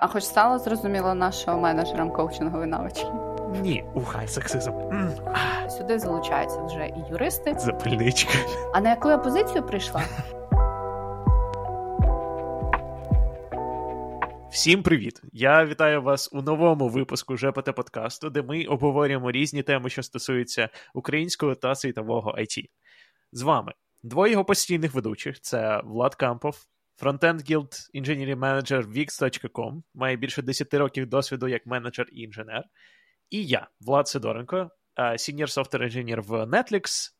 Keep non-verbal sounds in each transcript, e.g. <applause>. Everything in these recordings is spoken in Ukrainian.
А хоч стало зрозуміло нашого менеджерам коучингової навички? Ні, ухай сексизм. Сюди залучаються вже і юристи. Запальничка. А на яку я позицію прийшла? Всім привіт! Я вітаю вас у новому випуску ЖПТ подкасту, де ми обговорюємо різні теми, що стосуються українського та світового IT. З вами двоє його постійних ведучих: це Влад Кампов, Frontend Guild Engineering Manager Wix.com, має більше 10 років досвіду як менеджер і інженер. І я, Влад Сидоренко, Senior Software Engineer в Netflix,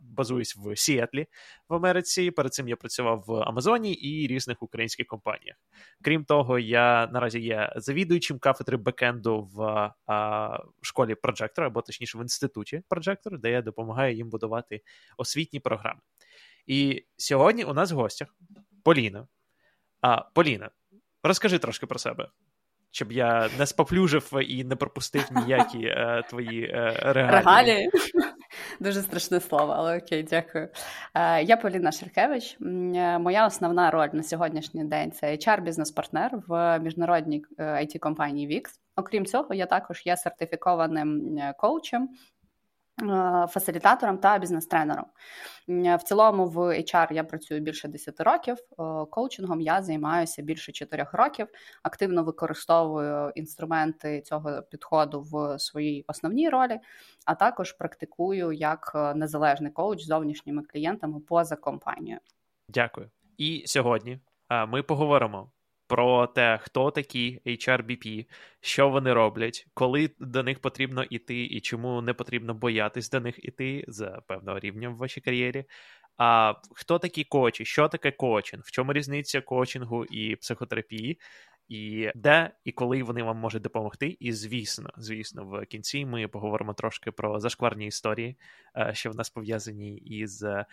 базуюсь в Сіетлі в Америці. Перед цим я працював в Амазоні і різних українських компаніях. Крім того, я наразі є завідуючим кафедри бекенду в школі Projector, або точніше в інституті Projector, де я допомагаю їм будувати освітні програми. І сьогодні у нас в гостях Поліна. А, Поліна, розкажи трошки про себе щоб я не споплюжив і не пропустив ніякі е, твої е, регалії. Регалії? <laughs> Дуже страшне слово, але окей, дякую. Е, я Поліна Шеркевич. Е, моя основна роль на сьогоднішній день це HR-бізнес-партнер в міжнародній it е, компанії VIX. Окрім цього, я також є сертифікованим коучем. Е, фасилітатором та бізнес-тренером. В цілому в HR я працюю більше 10 років. Е, коучингом я займаюся більше 4 років. Активно використовую інструменти цього підходу в своїй основній ролі, а також практикую як е, незалежний коуч з зовнішніми клієнтами поза компанією. Дякую. І сьогодні ми поговоримо про те, хто такі HRBP, що вони роблять, коли до них потрібно йти, і чому не потрібно боятись до них іти за певного рівня в вашій кар'єрі. А хто такі коучі, що таке коучинг, в чому різниця коучингу і психотерапії, і де і коли вони вам можуть допомогти. І звісно, звісно, в кінці ми поговоримо трошки про зашкварні історії, е, що в нас пов'язані із е,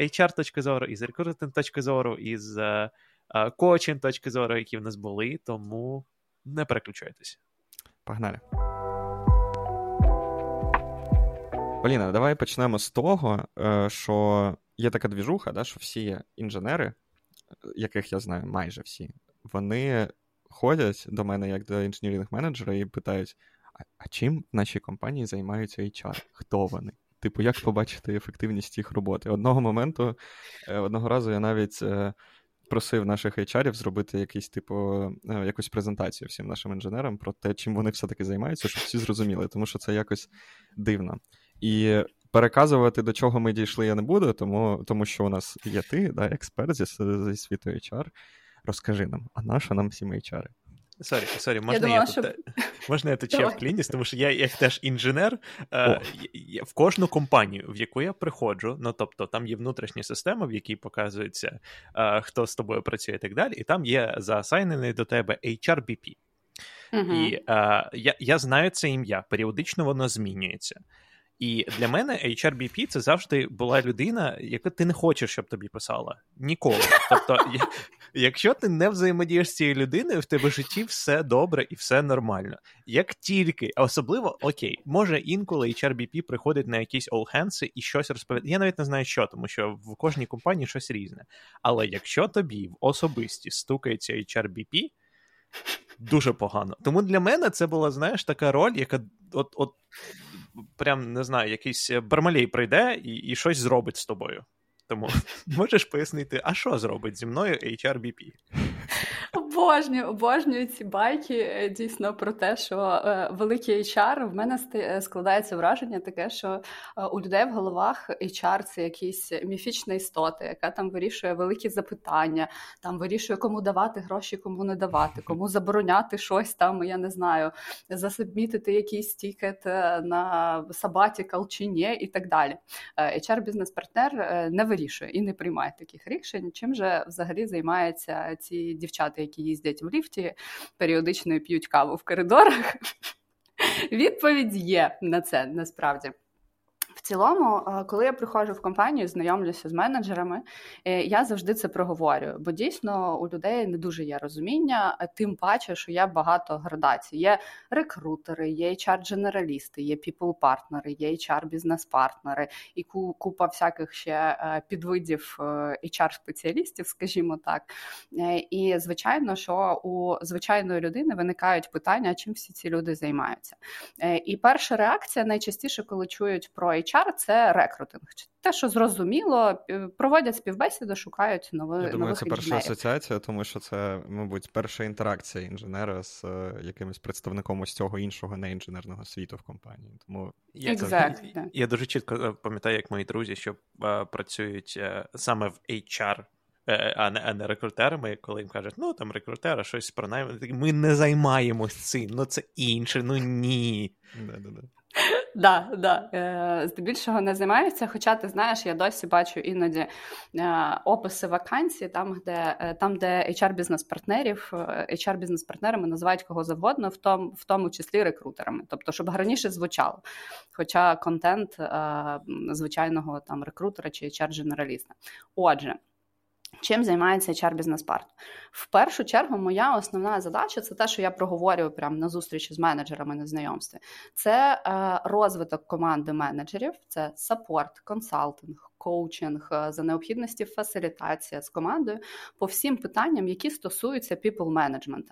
HR точки зору, із рекрутинг точки зору, із е, кочин точки зору, які в нас були, тому не переключайтеся. Погнали. Поліна, давай почнемо з того, е, що є така двіжуха, да, що всі інженери, яких я знаю, майже всі, вони ходять до мене як до інженерних менеджера і питають: а, чим в нашій компанії займаються HR? Хто вони? Типу, як побачити ефективність їх роботи? Одного моменту, е, одного разу я навіть е, просив наших HR зробити якийсь, типу, е, якусь презентацію всім нашим інженерам про те, чим вони все-таки займаються, щоб всі зрозуміли, тому що це якось дивно. І переказувати, до чого ми дійшли, я не буду, тому тому що у нас є ти, да, експерт зі, зі світу HR. Розкажи нам, а наша нам всі HR? Sorry, sorry, можна я, я тут що... можна я тут ще вклінюсь, тому що я як теж інженер е, в кожну компанію, в яку я приходжу, ну тобто там є внутрішня система, в якій показується, е, хто з тобою працює і так далі, і там є заасайнений до тебе HRBP. uh І е, я, я знаю це ім'я, періодично воно змінюється. І для мене HRBP це завжди була людина, яку ти не хочеш, щоб тобі писала. Ніколи. Тобто, якщо ти не взаємодієш з цією людиною, в тебе в житті все добре і все нормально. Як тільки, особливо окей, може інколи HRBP приходить на якісь all hands і щось розповідає. Я навіть не знаю, що, тому що в кожній компанії щось різне. Але якщо тобі в особисті стукається HRBP, Дуже погано. Тому для мене це була, знаєш, така роль, яка от от прям не знаю, якийсь бармалей прийде і і щось зробить з тобою. Тому <laughs> можеш пояснити, а що зробить зі мною HRBP? Обожнюю, обожнюю ці байки е, дійсно про те, що е, великий HR, в мене е, складається враження таке, що у людей в головах HR це якісь міфічна істота, яка там вирішує великі запитання, там вирішує, кому давати гроші, кому не давати, <laughs> кому забороняти щось там, я не знаю, засубмітити якийсь тікет на сабатікал чи ні, і так далі. HR бізнес-партнер не вирішує і не приймає таких рішень. Чим же взагалі займаються ці дівчата, які їздять в ліфті, періодично п'ють каву в коридорах. <laughs> Відповідь є на це насправді. Цілому, е, коли я приходжу в компанію, знайомлюся з менеджерами, е, я завжди це проговорюю, бо дійсно у людей не дуже є розуміння, тим паче, що є багато градацій. Є рекрутери, є HR-дженералісти, є people-партнери, є HR-бізнес-партнери і купа всяких ще е, підвидів HR-спеціалістів, скажімо так. І звичайно, що у звичайної людини виникають питання, чим всі ці люди займаються. І перша реакція найчастіше, коли чують про HR, HR – це рекрутинг. Те, що зрозуміло, проводять співбесіди, шукають нових Я думаю, це перша асоціація, тому що це, мабуть, перша інтеракція інженера з е, якимось представником ось цього іншого неінженерного світу в компанії. Тому я, exactly. це, я дуже чітко е, пам'ятаю, як мої друзі, що е, працюють е, саме в HR. А не а не рекрутерами, коли їм кажуть, ну там рекрутера щось про найм. Ми не займаємось цим, ну це інше, ну ні. Да, да. Е, здебільшого не займаються. Хоча ти знаєш, я досі бачу іноді е, описи вакансій, там, де е, там, де HR-бізнес-партнерів, HR-бізнес-партнерами називають кого завгодно, в тому, в тому числі рекрутерами. Тобто, щоб раніше звучало. Хоча контент звичайного там рекрутера чи HR-дженераліста. Отже. Чим займається hr бізнес партнер В першу чергу, моя основна задача це те, що я проговорюю прямо на зустрічі з менеджерами на знайомстві. Це е, розвиток команди менеджерів, це саппорт, консалтинг, коучинг, е, за необхідності фасилітація з командою по всім питанням, які стосуються people management.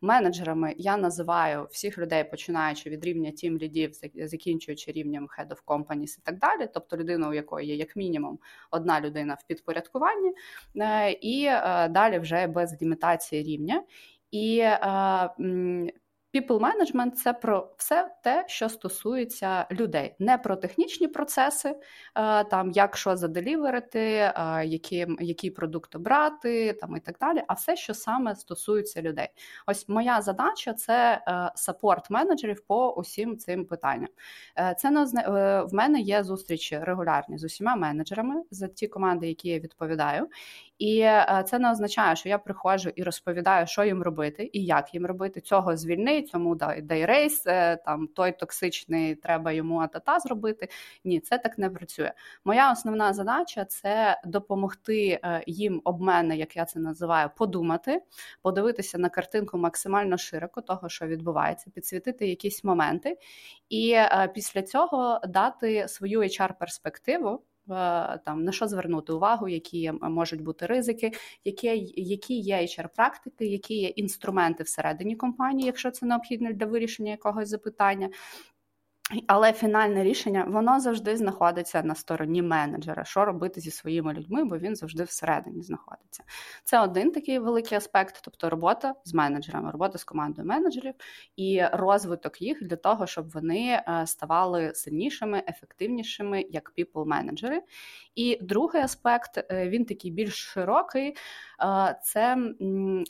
Менеджерами я називаю всіх людей, починаючи від рівня тім лідів, закінчуючи рівнем head of companies і так далі, тобто людина, у якої є як мінімум одна людина в підпорядкуванні, е, і е, далі вже без лімітації рівня. І People management – це про все те, що стосується людей, не про технічні процеси, е, там як що заделіверити, е, які, який продукт обрати, там і так далі, а все, що саме стосується людей. Ось моя задача це саппорт менеджерів по усім цим питанням. Е, це не в мене є зустрічі регулярні з усіма менеджерами за ті команди, які я відповідаю. І е, це не означає, що я приходжу і розповідаю, що їм робити і як їм робити. Цього звільни, цьому дай рейс, е, там той токсичний, треба йому атата зробити. Ні, це так не працює. Моя основна задача це допомогти е, їм об мене, як я це називаю, подумати, подивитися на картинку максимально широко, того, що відбувається, підсвітити якісь моменти, і після цього дати свою HR-перспективу. Е, там на що звернути увагу, які можуть бути ризики, які які є hr практики, які є інструменти всередині компанії, якщо це необхідно для вирішення якогось запитання. Але фінальне рішення воно завжди знаходиться на стороні менеджера, що робити зі своїми людьми, бо він завжди всередині знаходиться. Це один такий великий аспект, тобто робота з менеджерами, робота з командою менеджерів і розвиток їх для того, щоб вони е, ставали сильнішими, ефективнішими як people менеджери І другий аспект е, він такий більш широкий. Е, це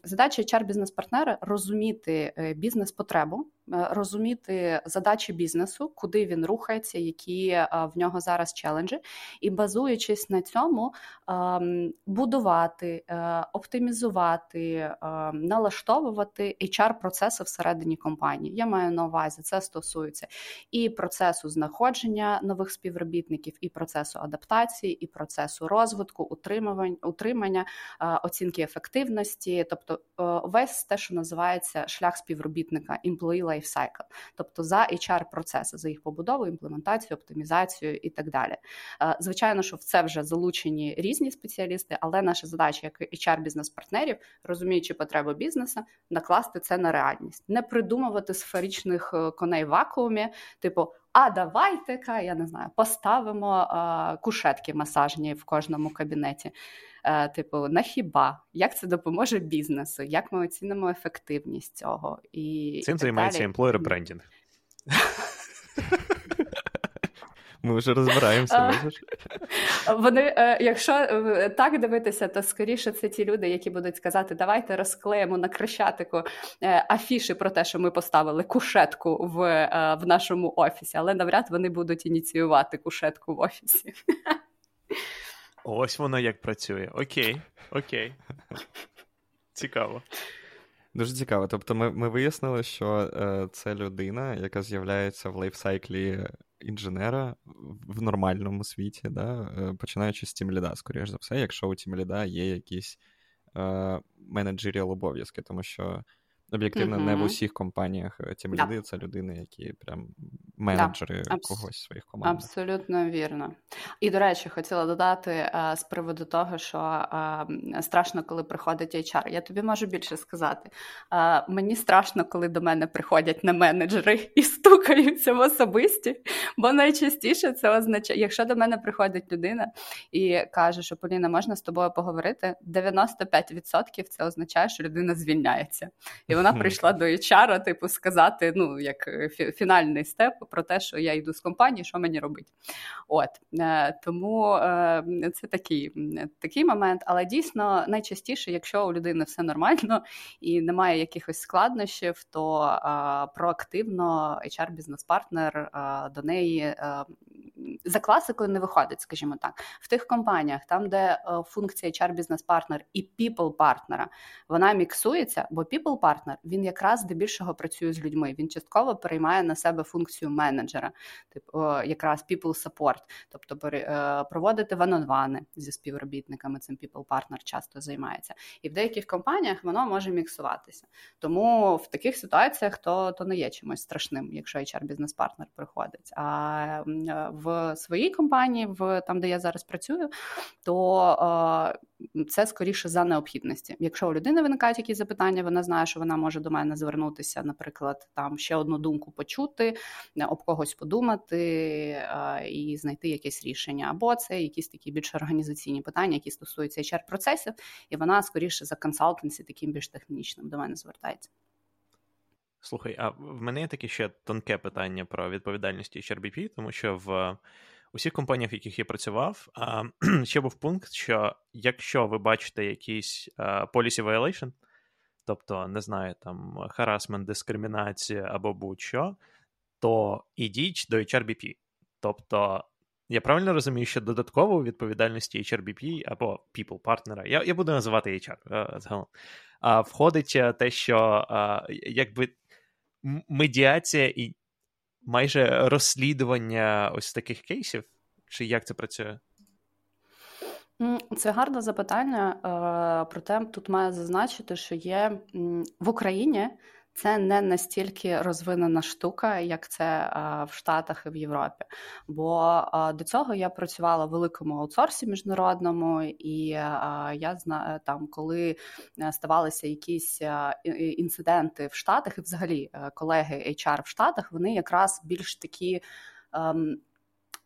задача hr бізнес партнера розуміти бізнес-потребу. Е, розуміти задачі бізнесу, куди він рухається, які е, в нього зараз челенджі, і базуючись на цьому, ем, будувати, е, оптимізувати, налаштовувати HR-процеси всередині компанії. Я маю на увазі, це стосується і процесу знаходження нових співробітників, і процесу адаптації, і процесу розвитку, утримання, утримання оцінки ефективності, тобто весь те, що називається шлях співробітника, employee лайфсайкл, тобто за HR-процеси, за їх побудову, імплементацію, оптимізацію і так далі. Е, звичайно, що в це вже залучені різні спеціалісти, але наша задача, як HR-бізнес-партнерів, розуміючи потреби бізнесу, накласти це на реальність, не придумувати сферичних е, коней в вакуумі, типу. А давайте-ка, я не знаю, поставимо а, е, кушетки масажні в кожному кабінеті. А, типу, на хіба? Як це допоможе бізнесу? Як ми оцінимо ефективність цього? І Цим займається емплойер брендінг. <laughs> Ми вже розбираємося. Вони, е, якщо е, так дивитися, то скоріше це ті люди, які будуть сказати, давайте розклеїмо на крещатику е, афіші про те, що ми поставили кушетку в в нашому офісі, але навряд вони будуть ініціювати кушетку в офісі. <laughs> Ось воно як працює. Окей, окей. Цікаво. Дуже цікаво. Тобто, ми ми вияснили, що е, це людина, яка з'являється в лайфсайклі інженера в нормальному світі, да, е, починаючи з тімліда, скоріш за все, якщо у тімліда є якісь е, менеджеріал обов'язки, тому що об'єктивно mm-hmm. не в усіх компаніях тімліди да. це людини, які прям менеджери да. когось своїх команд. Абсолютно вірно. І, до речі, хотіла додати а, з приводу того, що а, страшно, коли приходить HR. Я тобі можу більше сказати. А, мені страшно, коли до мене приходять не менеджери і стукаються в особисті, бо найчастіше це означає, якщо до мене приходить людина і каже, що Поліна, можна з тобою поговорити, 95% це означає, що людина звільняється. І вона прийшла до HR, типу, сказати, ну, як е, фінальний степ про те, що я йду з компанії, що мені робити. От е, Тому е, це такий такий момент, але дійсно найчастіше, якщо у людини все нормально <laughs> і немає якихось складнощів, то проактивно HR-бізнес-партнер до неї за класикою не виходить, скажімо так, в тих компаніях, там, де е, функція hr бізнес партнер і people партнера вона міксується, бо people партнер він якраз здебільшого працює з людьми. Він частково переймає на себе функцію менеджера, типу якраз people support, тобто е, проводити ванонвани зі співробітниками. Цим people партнер часто займається, і в деяких компаніях воно може міксуватися. Тому в таких ситуаціях то то не є чимось страшним, якщо hr бізнес партнер приходить. А е, в в своїй компанії, в там, де я зараз працюю, то е, це скоріше за необхідності. Якщо у людини виникають якісь запитання, вона знає, що вона може до мене звернутися, наприклад, там ще одну думку почути, об когось подумати е, і знайти якесь рішення. Або це якісь такі більш організаційні питання, які стосуються hr процесів, і вона скоріше за консалтенсі, таким більш технічним до мене звертається. Слухай, а в мене є таке ще тонке питання про відповідальність HRBP, тому що в усіх компаніях, в яких я працював, <clears throat> ще був пункт, що якщо ви бачите якийсь policy violation, тобто, не знаю, там харасмент, дискримінація або будь-що, то ідіть до HRBP. Тобто, я правильно розумію, що додатково у відповідальності HRBP або people партнера, я я буду називати HR загалом, входить те, що якби медіація і майже розслідування ось таких кейсів? Чи як це працює? Це гарне запитання. Е, проте тут маю зазначити, що є в Україні це не настільки розвинена штука, як це в Штатах і в Європі. Бо до цього я працювала в великому аутсорсі міжнародному, і я знаю там, коли е, ставалися якісь інциденти в Штатах, і взагалі е, колеги HR в Штатах, вони якраз більш такі. Ем,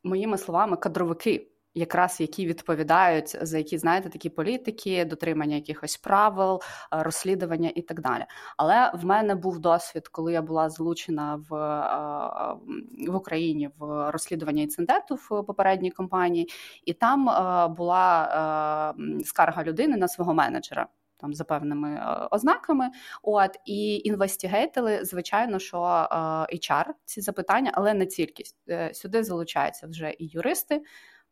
моїми словами, кадровики якраз які відповідають за які знаєте такі політики, дотримання якихось правил, е, розслідування і так далі. Але в мене був досвід, коли я була залучена в е, в Україні в розслідування інциденту в попередній компанії, і там е, була скарга людини на свого менеджера. Там за певними ознаками, от і інвестігейтили, звичайно, що HR ці запитання, але не тільки сюди залучаються вже і юристи,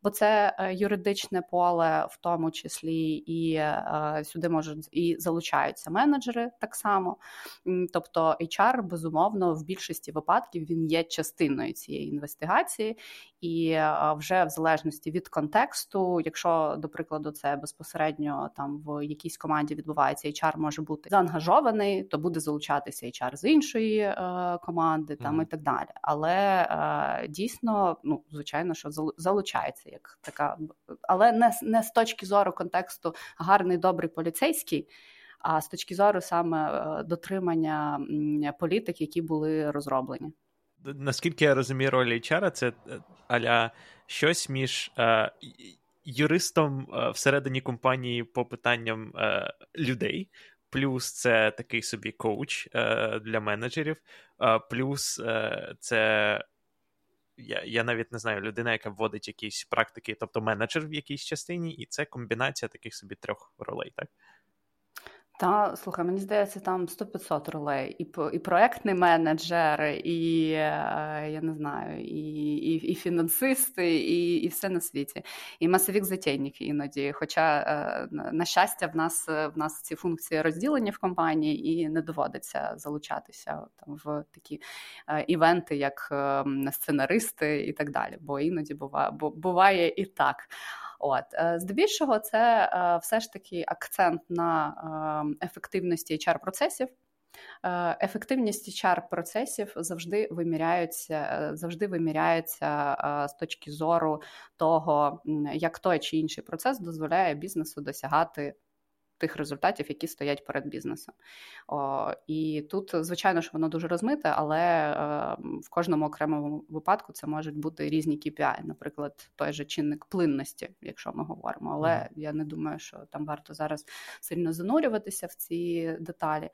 бо це е, юридичне поле, в тому числі і е, сюди можуть і залучаються менеджери так само. Тобто, HR, безумовно, в більшості випадків він є частиною цієї інвестигації, і е, вже в залежності від контексту, якщо до прикладу це безпосередньо там в якійсь команді відбувається, HR може бути заангажований, то буде залучатися HR з іншої команди, там mm. і так далі. Але дійсно, ну звичайно, що залучається як така, але не не з точки зору контексту гарний добрий поліцейський. А з точки зору саме е, дотримання політик, які були розроблені наскільки я розумію, роль HR, це е, аля щось між е, юристом е, всередині компанії по питанням е, людей. Плюс це такий собі коуч для менеджерів, плюс це я я навіть не знаю, людина, яка вводить якісь практики, тобто менеджер в якійсь частині, і це комбінація таких собі трьох ролей, так? Та слухай, мені здається, там 100-500 ролей. І і проектний менеджер, і е, я не знаю, і і, і фінансисти, і і все на світі. І масовік затейник іноді. Хоча, е, на щастя, в нас в нас ці функції розділені в компанії, і не доводиться залучатися там в такі е, івенти, як ем, сценаристи і так далі. Бо іноді буває, буває і так. От е, здебільшого, це е, все ж таки акцент на е, ефективності hr процесів. Ефективність hr процесів завжди виміряються, завжди виміряються з точки зору того, як той чи інший процес дозволяє бізнесу досягати тих результатів, які стоять перед бізнесом. О, І тут, звичайно, що воно дуже розмите, але е, в кожному окремому випадку це можуть бути різні KPI, наприклад, той же чинник плинності, якщо ми говоримо. Але mm. я не думаю, що там варто зараз сильно занурюватися в ці деталі.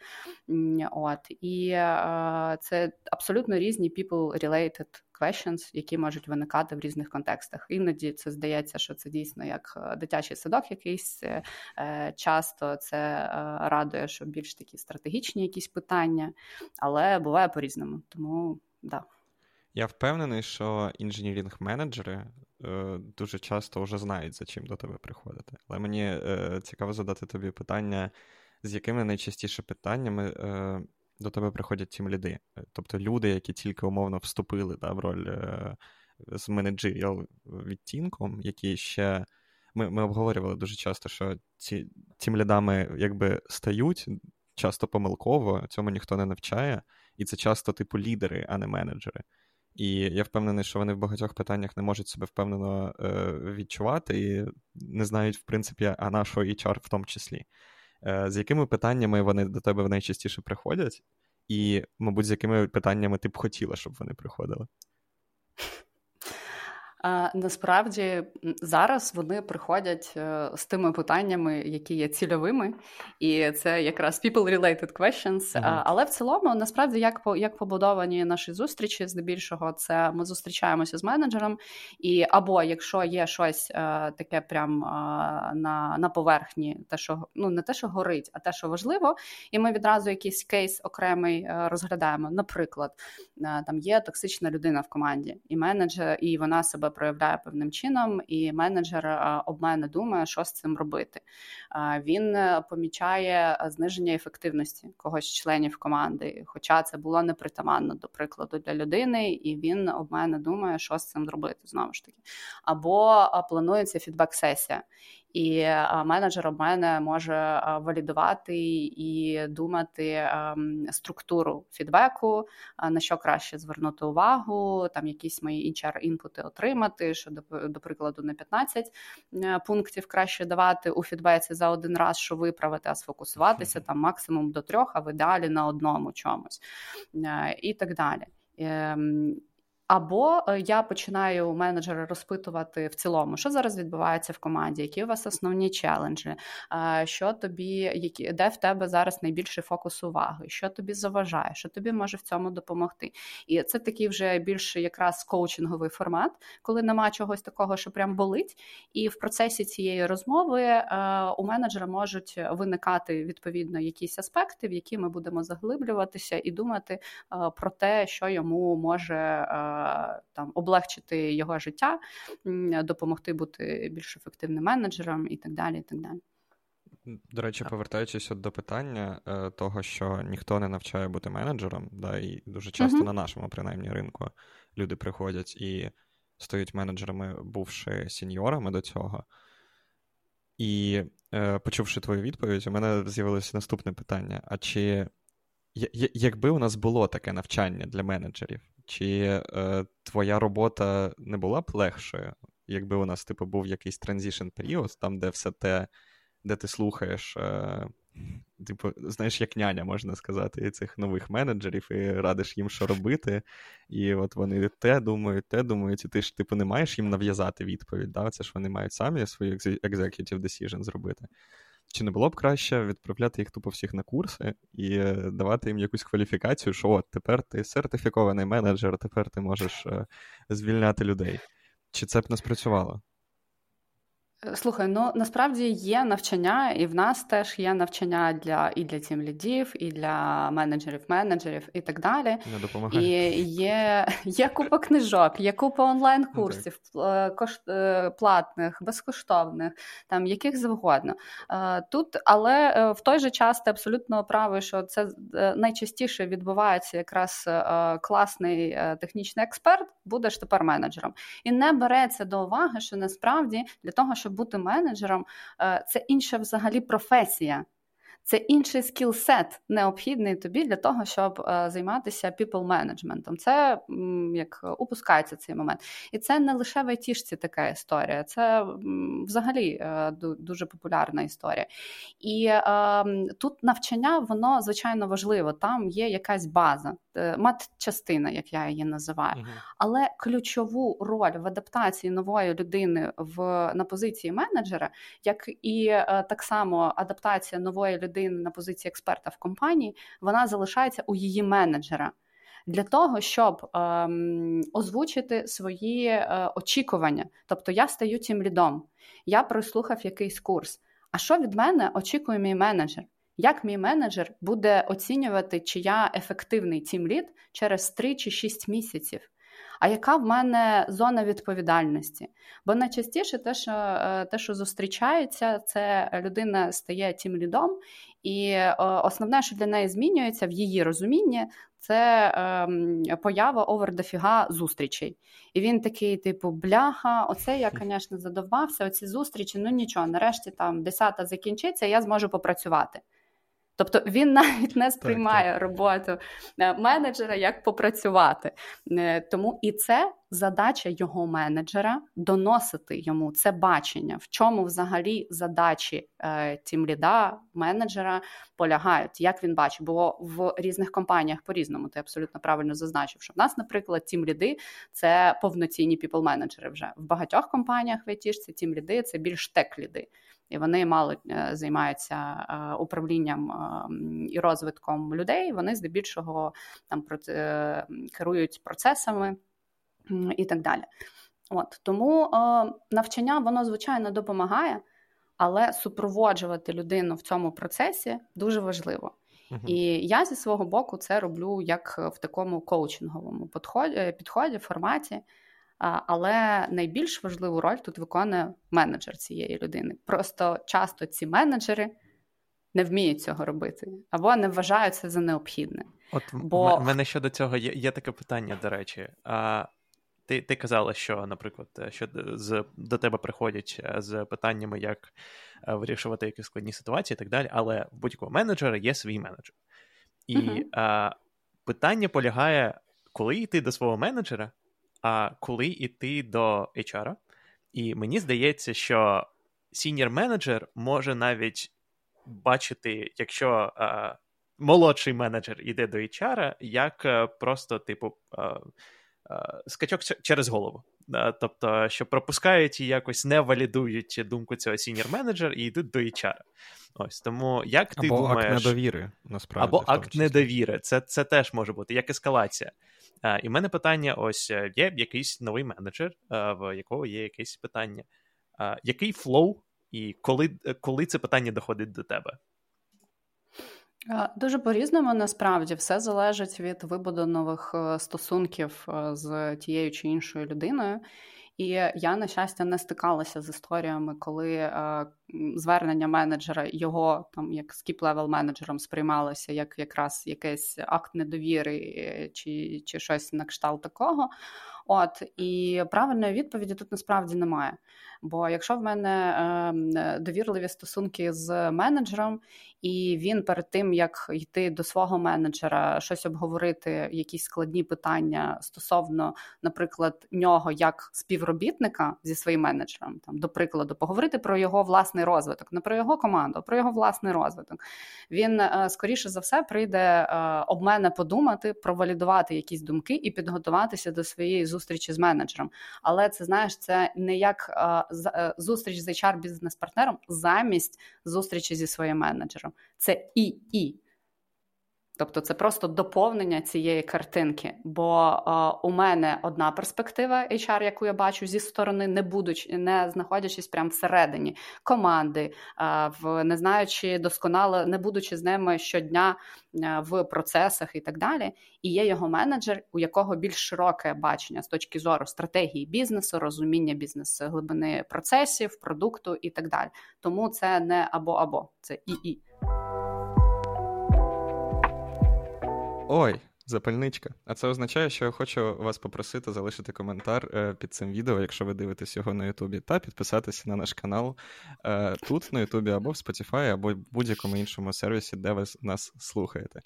От І е, це абсолютно різні people-related questions, які можуть виникати в різних контекстах. Іноді це здається, що це дійсно як е, дитячий садок, якийсь е, часто це е, радує, що більш такі стратегічні якісь питання, але буває по-різному. Тому да. Я впевнений, що інженірінг-менеджери е, дуже часто вже знають, за чим до тебе приходити. Але мені е, цікаво задати тобі питання, з якими найчастіше питаннями е, до тебе приходять ті ліди. Тобто люди, які тільки умовно вступили да, в роль е, з менеджеріал відтінком, які ще. Ми ми обговорювали дуже часто, що ці тім лідами якби стають часто помилково, цьому ніхто не навчає, і це часто типу лідери, а не менеджери. І я впевнений, що вони в багатьох питаннях не можуть себе впевнено е, відчувати і не знають, в принципі, а на що HR в тому числі. Е, з якими питаннями вони до тебе найчастіше приходять, і, мабуть, з якими питаннями ти б хотіла, щоб вони приходили? Насправді зараз вони приходять е, з тими питаннями, які є цільовими, і це якраз people-related questions. Uh-huh. Але в цілому, насправді, як як побудовані наші зустрічі, здебільшого, це ми зустрічаємося з менеджером, і або якщо є щось е, таке, прям е, на на поверхні, те, що ну не те, що горить, а те, що важливо, і ми відразу якийсь кейс окремий розглядаємо. Наприклад, там є токсична людина в команді, і менеджер, і вона себе проявляє певним чином, і менеджер е, об мене думає, що з цим робити. Е, він е, помічає зниження ефективності когось членів команди, хоча це було непритаманно, до прикладу, для людини, і він об мене думає, що з цим зробити знову ж таки. Або планується фідбек-сесія і менеджер у мене може валідувати і думати ем, структуру фідбеку, на що краще звернути увагу, там якісь мої hr інпути отримати, що до, прикладу на 15 е, пунктів краще давати у фідбеці за один раз, що виправити, а сфокусуватися там максимум до трьох, а в ідеалі на одному чомусь е, і так далі. Або е, я починаю менеджера розпитувати в цілому, що зараз відбувається в команді, які у вас основні челенджі, що тобі, які де в тебе зараз найбільший фокус уваги, що тобі заважає, що тобі може в цьому допомогти. І це такий вже більш якраз коучинговий формат, коли нема чогось такого, що прям болить. І в процесі цієї розмови е, у менеджера можуть виникати відповідно якісь аспекти, в які ми будемо заглиблюватися і думати е, про те, що йому може там облегчити його життя, допомогти бути більш ефективним менеджером і так далі. і так далі. До речі, повертаючись от до питання е, того, що ніхто не навчає бути менеджером, да, і дуже часто uh-huh. на нашому, принаймні, ринку люди приходять і стають менеджерами, бувши сеньорами до цього. І е, почувши твою відповідь, у мене з'явилося наступне питання: а чи якби у нас було таке навчання для менеджерів, чи е, твоя робота не була б легшою, якби у нас, типу, був якийсь transition період, там, де все те, де ти слухаєш, е, типу, знаєш, як няня, можна сказати, цих нових менеджерів, і радиш їм, що робити. І от вони те думають, те думають, і ти ж типу не маєш їм нав'язати відповідь. Да? Це ж вони мають самі свою executive decision зробити. Чи не було б краще відправляти їх тупо всіх на курси і е, давати їм якусь кваліфікацію, що от тепер ти сертифікований менеджер, тепер ти можеш е, звільняти людей? Чи це б не спрацювало? Слухай, ну насправді є навчання, і в нас теж є навчання для і для тім лідів, і для менеджерів, менеджерів і так далі. Не допомагає. І є є купа книжок, є купа онлайн-курсів, кош, е, платних, безкоштовних, там яких завгодно. Е, тут, але е, в той же час ти абсолютно правий, що це найчастіше відбувається якраз класний технічний експерт, будеш тепер менеджером. І не береться до уваги, що насправді для того, щоб бути менеджером, е, це інша взагалі професія. Це інший скіл-сет необхідний тобі для того, щоб е, займатися people менеджментом. Це як упускається цей момент. І це не лише в айтішці така історія, це взагалі е, дуже популярна історія. І е, тут навчання, воно звичайно важливо. Там є якась база, мат-частина, як я її називаю. Угу. Але ключову роль в адаптації нової людини в на позиції менеджера, як і так само адаптація нової людини людини на позиції експерта в компанії, вона залишається у її менеджера. Для того, щоб ем, озвучити свої е, очікування. Тобто я стаю тим лідом, я прослухав якийсь курс. А що від мене очікує мій менеджер? Як мій менеджер буде оцінювати, чи я ефективний тім лід через 3 чи 6 місяців? А яка в мене зона відповідальності? Бо найчастіше те, що е, те, що зустрічається, це людина стає тим лідом, і е, основне, що для неї змінюється в її розумінні, це е, поява овер дофіга зустрічей. І він такий, типу, бляха, оце я, <laughs> звісно, задовбався. Оці зустрічі, ну нічого, нарешті там десята закінчиться, я зможу попрацювати. Тобто він <laughs> навіть не сприймає роботу е, менеджера як попрацювати. Е, тому і це задача його менеджера доносити йому це бачення, в чому взагалі задачі е, тімліда, менеджера полягають, як він бачить. Бо в різних компаніях по-різному ти абсолютно правильно зазначив, що в нас, наприклад, тімліди це повноцінні піпл-менеджери вже в багатьох компаніях в ІТ тімліди це більш тек-ліди і вони мало е, займаються е, управлінням е, і розвитком людей. Вони здебільшого там керують процесами і так далі. От Тому навчання воно звичайно допомагає, але супроводжувати людину в цьому процесі дуже важливо. Uh-huh. І я зі свого боку це роблю як в такому коучинговому підході, підході форматі. Але найбільш важливу роль тут виконує менеджер цієї людини. Просто часто ці менеджери не вміють цього робити або не вважають це за необхідне. От Бо... в мене щодо цього є є таке питання, до речі. А, Ти ти казала, що, наприклад, що з, до тебе приходять е, з питаннями, як е, вирішувати якісь складні ситуації і так далі, але в будь-якого менеджера є свій менеджер. І uh а, питання полягає, коли йти до свого менеджера а коли йти до HR. І мені здається, що senior менеджер може навіть бачити, якщо а, молодший менеджер йде до HR, як просто, типу, скачок через голову. Тобто, що пропускають і якось не валідують думку цього senior менеджер і йдуть до HR. Ось тому як ти Або думаєш... акт недовіри, насправді. Або акт недовіри. Це це теж може бути як ескалація. А, І в мене питання: ось е, є якийсь новий менеджер, в якого є якесь питання. А, Який flow, і коли, е, коли це питання доходить до тебе? Дуже по-різному насправді все залежить від вибудованих е, стосунків з тією чи іншою людиною. І я, на щастя, не стикалася з історіями, коли е, звернення менеджера його там як skip-level менеджером сприймалося як якраз якийсь акт недовіри е, чи, чи щось на кшталт такого. От і правильної відповіді тут насправді немає. Бо якщо в мене е, довірливі стосунки з менеджером, і він перед тим як йти до свого менеджера, щось обговорити, якісь складні питання стосовно, наприклад, нього як співробітника зі своїм менеджером, там до прикладу, поговорити про його власний розвиток, не про його команду, а про його власний розвиток. Він е, скоріше за все прийде е, об мене подумати, провалідувати якісь думки і підготуватися до своєї зустрічі з менеджером. Але це знаєш, це не як е, зустріч з hr бізнес-партнером замість зустрічі зі своїм менеджером. Це і і. Тобто це просто доповнення цієї картинки. Бо е, у мене одна перспектива HR, яку я бачу зі сторони, не будучи, не знаходячись прямо всередині команди, е, в не знаючи досконало, не будучи з ними щодня е, в процесах і так далі. І є його менеджер, у якого більш широке бачення з точки зору стратегії бізнесу, розуміння бізнесу, глибини процесів, продукту і так далі. Тому це не або або це і і. Ой, запальничка. А це означає, що я хочу вас попросити залишити коментар е, під цим відео, якщо ви дивитесь його на Ютубі, та підписатися на наш канал е, тут, на Ютубі, або в Spotify, або в будь-якому іншому сервісі, де ви нас слухаєте.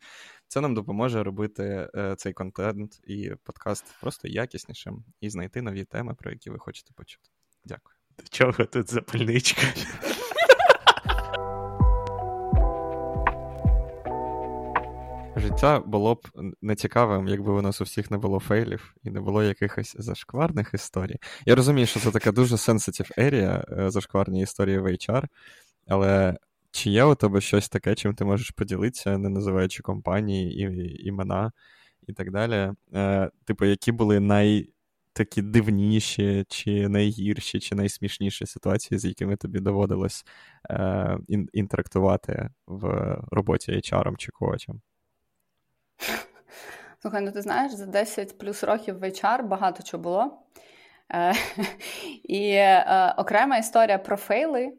Це нам допоможе робити е, цей контент і подкаст просто якіснішим і знайти нові теми, про які ви хочете почути. Дякую. До чого тут запальничка? Життя було б нецікавим, якби у нас у всіх не було фейлів і не було якихось зашкварних історій. Я розумію, що це така дуже sensitive area, е, зашкварні історії в HR, але чи є у тебе щось таке, чим ти можеш поділитися, не називаючи компанії, і, імена і так далі? Е, Типу, які були най. Такі дивніші, чи найгірші, чи найсмішніші ситуації, з якими тобі доводилось е, інтерактувати в роботі HR чи коучем? Слухай, ну ти знаєш, за 10 плюс років в HR багато чого було. Е, і е, окрема історія про фейли.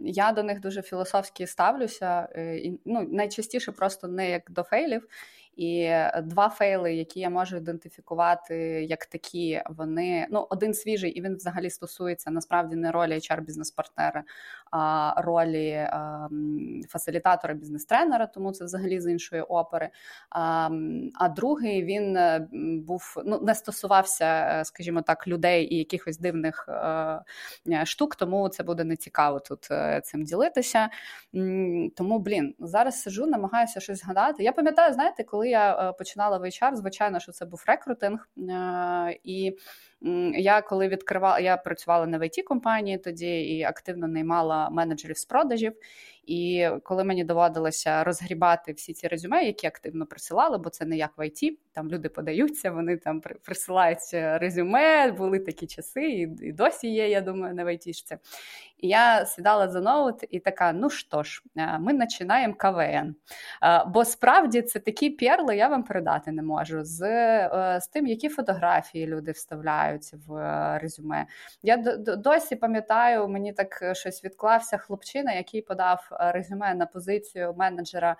Я до них дуже філософськи ставлюся. Е, і, ну, Найчастіше просто не як до фейлів. І два фейли, які я можу ідентифікувати як такі, вони ну один свіжий, і він взагалі стосується насправді не ролі hr бізнес-партнера, а ролі фасилітатора бізнес-тренера, тому це взагалі з іншої опери. А другий він е, був ну не стосувався, е, скажімо так, людей і якихось дивних е, штук, тому це буде нецікаво тут цим ділитися. Тому, блін, зараз сижу, намагаюся щось згадати. Я пам'ятаю, знаєте, коли я починала в HR, звичайно, що це був рекрутинг. І я коли відкривала, я працювала на it компанії тоді і активно наймала менеджерів з продажів. І коли мені доводилося розгрібати всі ці резюме, які активно присилали, бо це не як в IT, там люди подаються, вони там присилають резюме, були такі часи, і досі є, я думаю, не в IT-шці. І я сідала за ноут і така: ну що ж, е, ми починаємо КВН. Е, бо справді це такі перли, я вам передати не можу. З е, з тим, які фотографії люди вставляють в резюме. Я досі пам'ятаю, мені так щось відклався хлопчина, який подав резюме на позицію менеджера.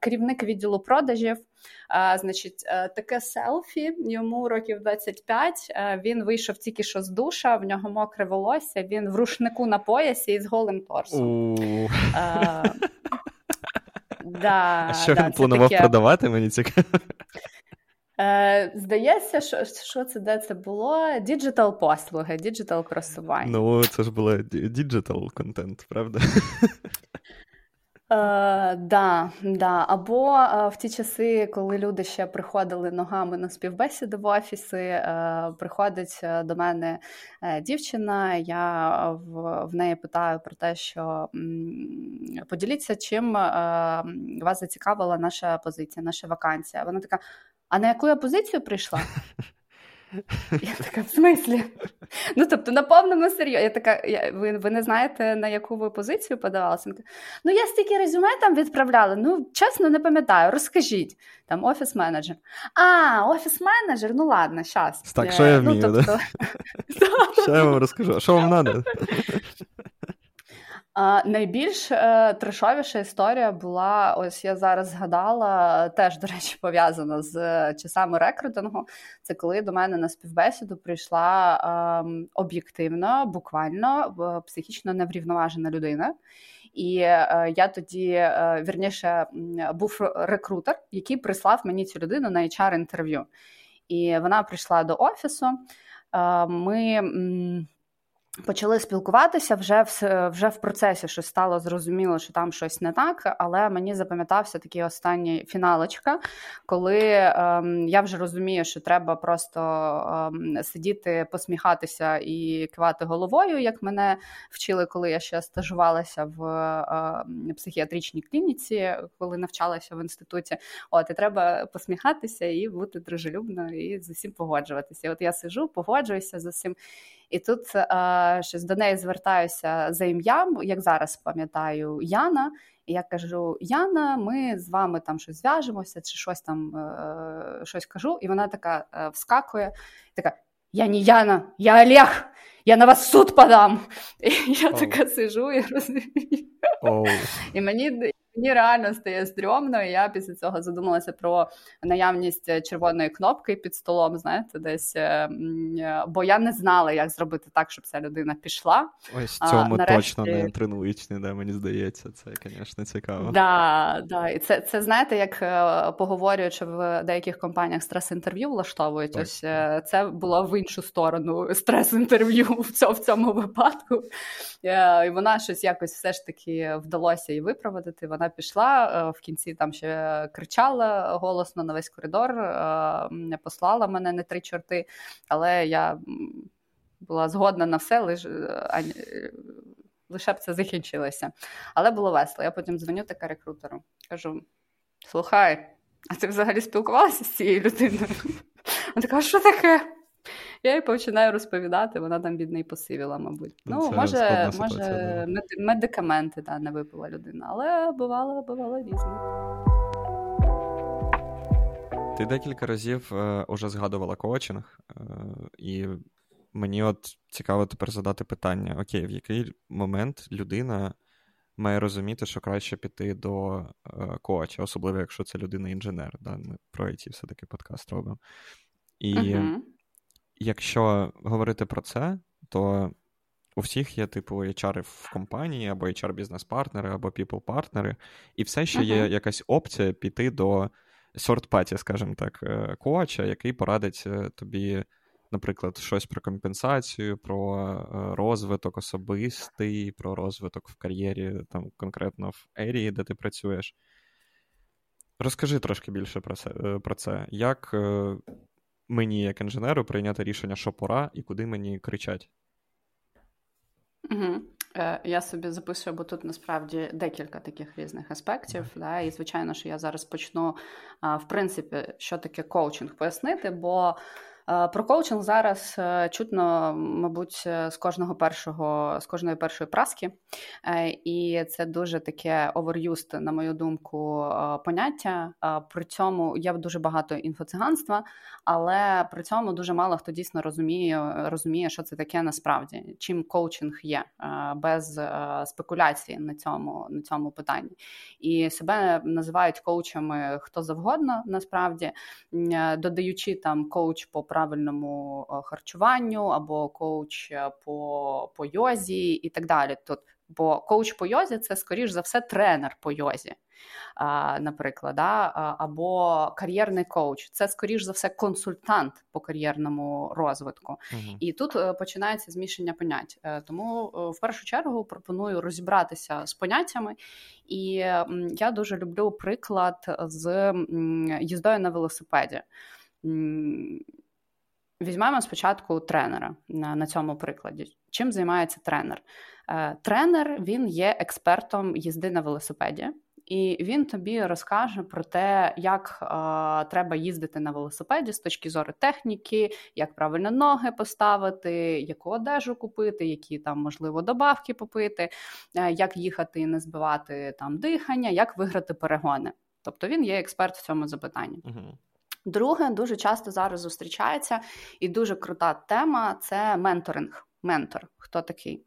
Керівник відділу продажів, значить, таке селфі, йому років 25, Він вийшов тільки що з душа, в нього мокре волосся. Він в рушнику на поясі і з голим торсом. Да, А що да, він планував таке... продавати? Мені цікаво. Е, Здається, що що це де це було? Digital послуги, digital просування. Ну, це ж було digital контент, правда? Е, да, да. Або е, в ті часи, коли люди ще приходили ногами на співбесіди в офіси, е, приходить е, до мене е, дівчина, я в, в неї питаю про те, що м, поділіться, чим вас зацікавила наша позиція, наша вакансія. Вона така: а на яку я позицію прийшла? <laughs> Я така, в смислі? Ну, тобто, на повному серйозі. Я така, я, ви ви не знаєте, на яку ви позицію подавалася? Ну, я стільки резюме там відправляла. Ну, чесно, не пам'ятаю, розкажіть. Там офіс-менеджер. А, офіс-менеджер? Ну ладно, щас. Так, що я ну, вмію, ну, тобто... да? <laughs> Що я вам розкажу? Що вам треба? <laughs> Найбільш е, трешовіша історія була, ось я зараз згадала, теж, до речі, пов'язана з часами рекрутингу. Це коли до мене на співбесіду прийшла е, об'єктивно, буквально психічно неврівноважена людина. І е, я тоді е, вірніше був рекрутер, який прислав мені цю людину на hr інтерв'ю. І вона прийшла до офісу. Е, ми Почали спілкуватися вже в вже в процесі, що стало зрозуміло, що там щось не так. Але мені запам'ятався такий останній фіналочка, коли ем, я вже розумію, що треба просто ем, сидіти, посміхатися і кивати головою, як мене вчили, коли я ще стажувалася в ем, психіатричній клініці, коли навчалася в інституті. От і треба посміхатися і бути дружелюбною і з усім погоджуватися. От я сижу, погоджуюся з усім. І тут е, щось до неї звертаюся за ім'ям, як зараз пам'ятаю, Яна. І я кажу: Яна, ми з вами там щось зв'яжемося, чи щось там е, щось кажу. І вона така е, вскакує, така: Я не Яна, я Олег, я на вас суд подам. І я oh. така сижу і розумію. Oh. І мені Мені реально стає стрьомно, і я після цього задумалася про наявність е, червоної кнопки під столом. Знаєте, десь е, е, бо я не знала, як зробити так, щоб ця людина пішла. Ось цьому нарешті... точно не тренують ніде, мені здається, це, звісно, цікаво. Да, да. І це це знаєте, як поговорюючи в деяких компаніях стрес-інтерв'ю влаштовують. Так. Ось це було в іншу сторону стрес-інтерв'ю в цьому випадку. І вона щось якось все ж таки вдалося її виправити. Вона пішла е, в кінці там ще кричала голосно на весь коридор, е, послала мене не три чорти, але я була згодна на все, лиш, е, лише б це закінчилося. Але було весело. Я потім дзвоню така рекрутеру. Кажу: слухай, а ти взагалі спілкувалася з цією людиною? Вона така, що таке? Я їй починаю розповідати, вона там бідна і посивіла, мабуть. Ну, Це може, може медикаменти та, не випила людина, але бувало, бувало різне. Ти декілька разів е, уже згадувала коучинг, е, і мені от цікаво тепер задати питання: окей, в який момент людина має розуміти, що краще піти до е, коача, особливо якщо це людина-інженер. Да? Ми про IT все-таки подкаст робимо. І uh-huh якщо говорити про це, то у всіх є, типу, HR в компанії, або HR-бізнес-партнери, або people-партнери, і все ще є якась опція піти до сорт-паті, скажімо так, е, коача, який порадить е, тобі, наприклад, щось про компенсацію, про е, розвиток особистий, про розвиток в кар'єрі, там конкретно в ерії, де ти працюєш. Розкажи трошки більше про це. Про це. Як мені, як інженеру, прийняти рішення, що пора і куди мені кричать. Угу. Я собі записую, бо тут насправді декілька таких різних аспектів. Да, І, звичайно, що я зараз почну, в принципі, що таке коучинг пояснити, бо про коучинг зараз е, чутно, мабуть, з кожного першого з кожної першої праски, е, і це дуже таке overused, на мою думку, поняття. При цьому є дуже багато інфоциганства, але при цьому дуже мало хто дійсно розуміє, розуміє, що це таке насправді, чим коучинг є без спекуляції на цьому на цьому питанні. І себе називають коучами хто завгодно, насправді додаючи там коуч по правильному е, харчуванню або коуч е, по по йозі і так далі. Тут, Бо коуч по йозі це, скоріш за все, тренер по йозі, наприклад, да? або кар'єрний коуч. Це, скоріш за все, консультант по кар'єрному розвитку. uh І тут е, починається змішання понять. Тому в першу чергу пропоную розібратися з поняттями. І я дуже люблю приклад з їздою на велосипеді. Візьмемо спочатку тренера на на цьому прикладі. Чим займається тренер? Е, Тренер він є експертом їзди на велосипеді, і він тобі розкаже про те, як е, треба їздити на велосипеді з точки зору техніки, як правильно ноги поставити, яку одежу купити, які там можливо добавки попити, е, як їхати і не збивати там дихання, як виграти перегони. Тобто він є експерт в цьому запитанні. Угу. Друге, дуже часто зараз зустрічається і дуже крута тема це менторинг. Ментор, хто такий?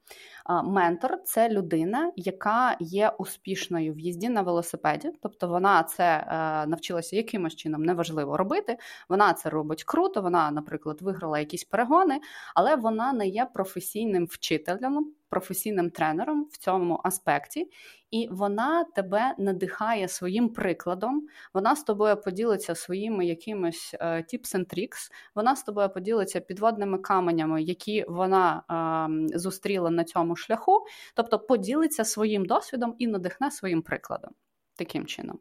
Ментор це людина, яка є успішною в їзді на велосипеді, тобто вона це е, навчилася якимось чином неважливо робити. Вона це робить круто. Вона, наприклад, виграла якісь перегони, але вона не є професійним вчителем професійним тренером в цьому аспекті, і вона тебе надихає своїм прикладом. Вона з тобою поділиться своїми якимись е, tips and tricks, Вона з тобою поділиться підводними каменями, які вона е, зустріла на цьому шляху, тобто поділиться своїм досвідом і надихне своїм прикладом. Таким чином.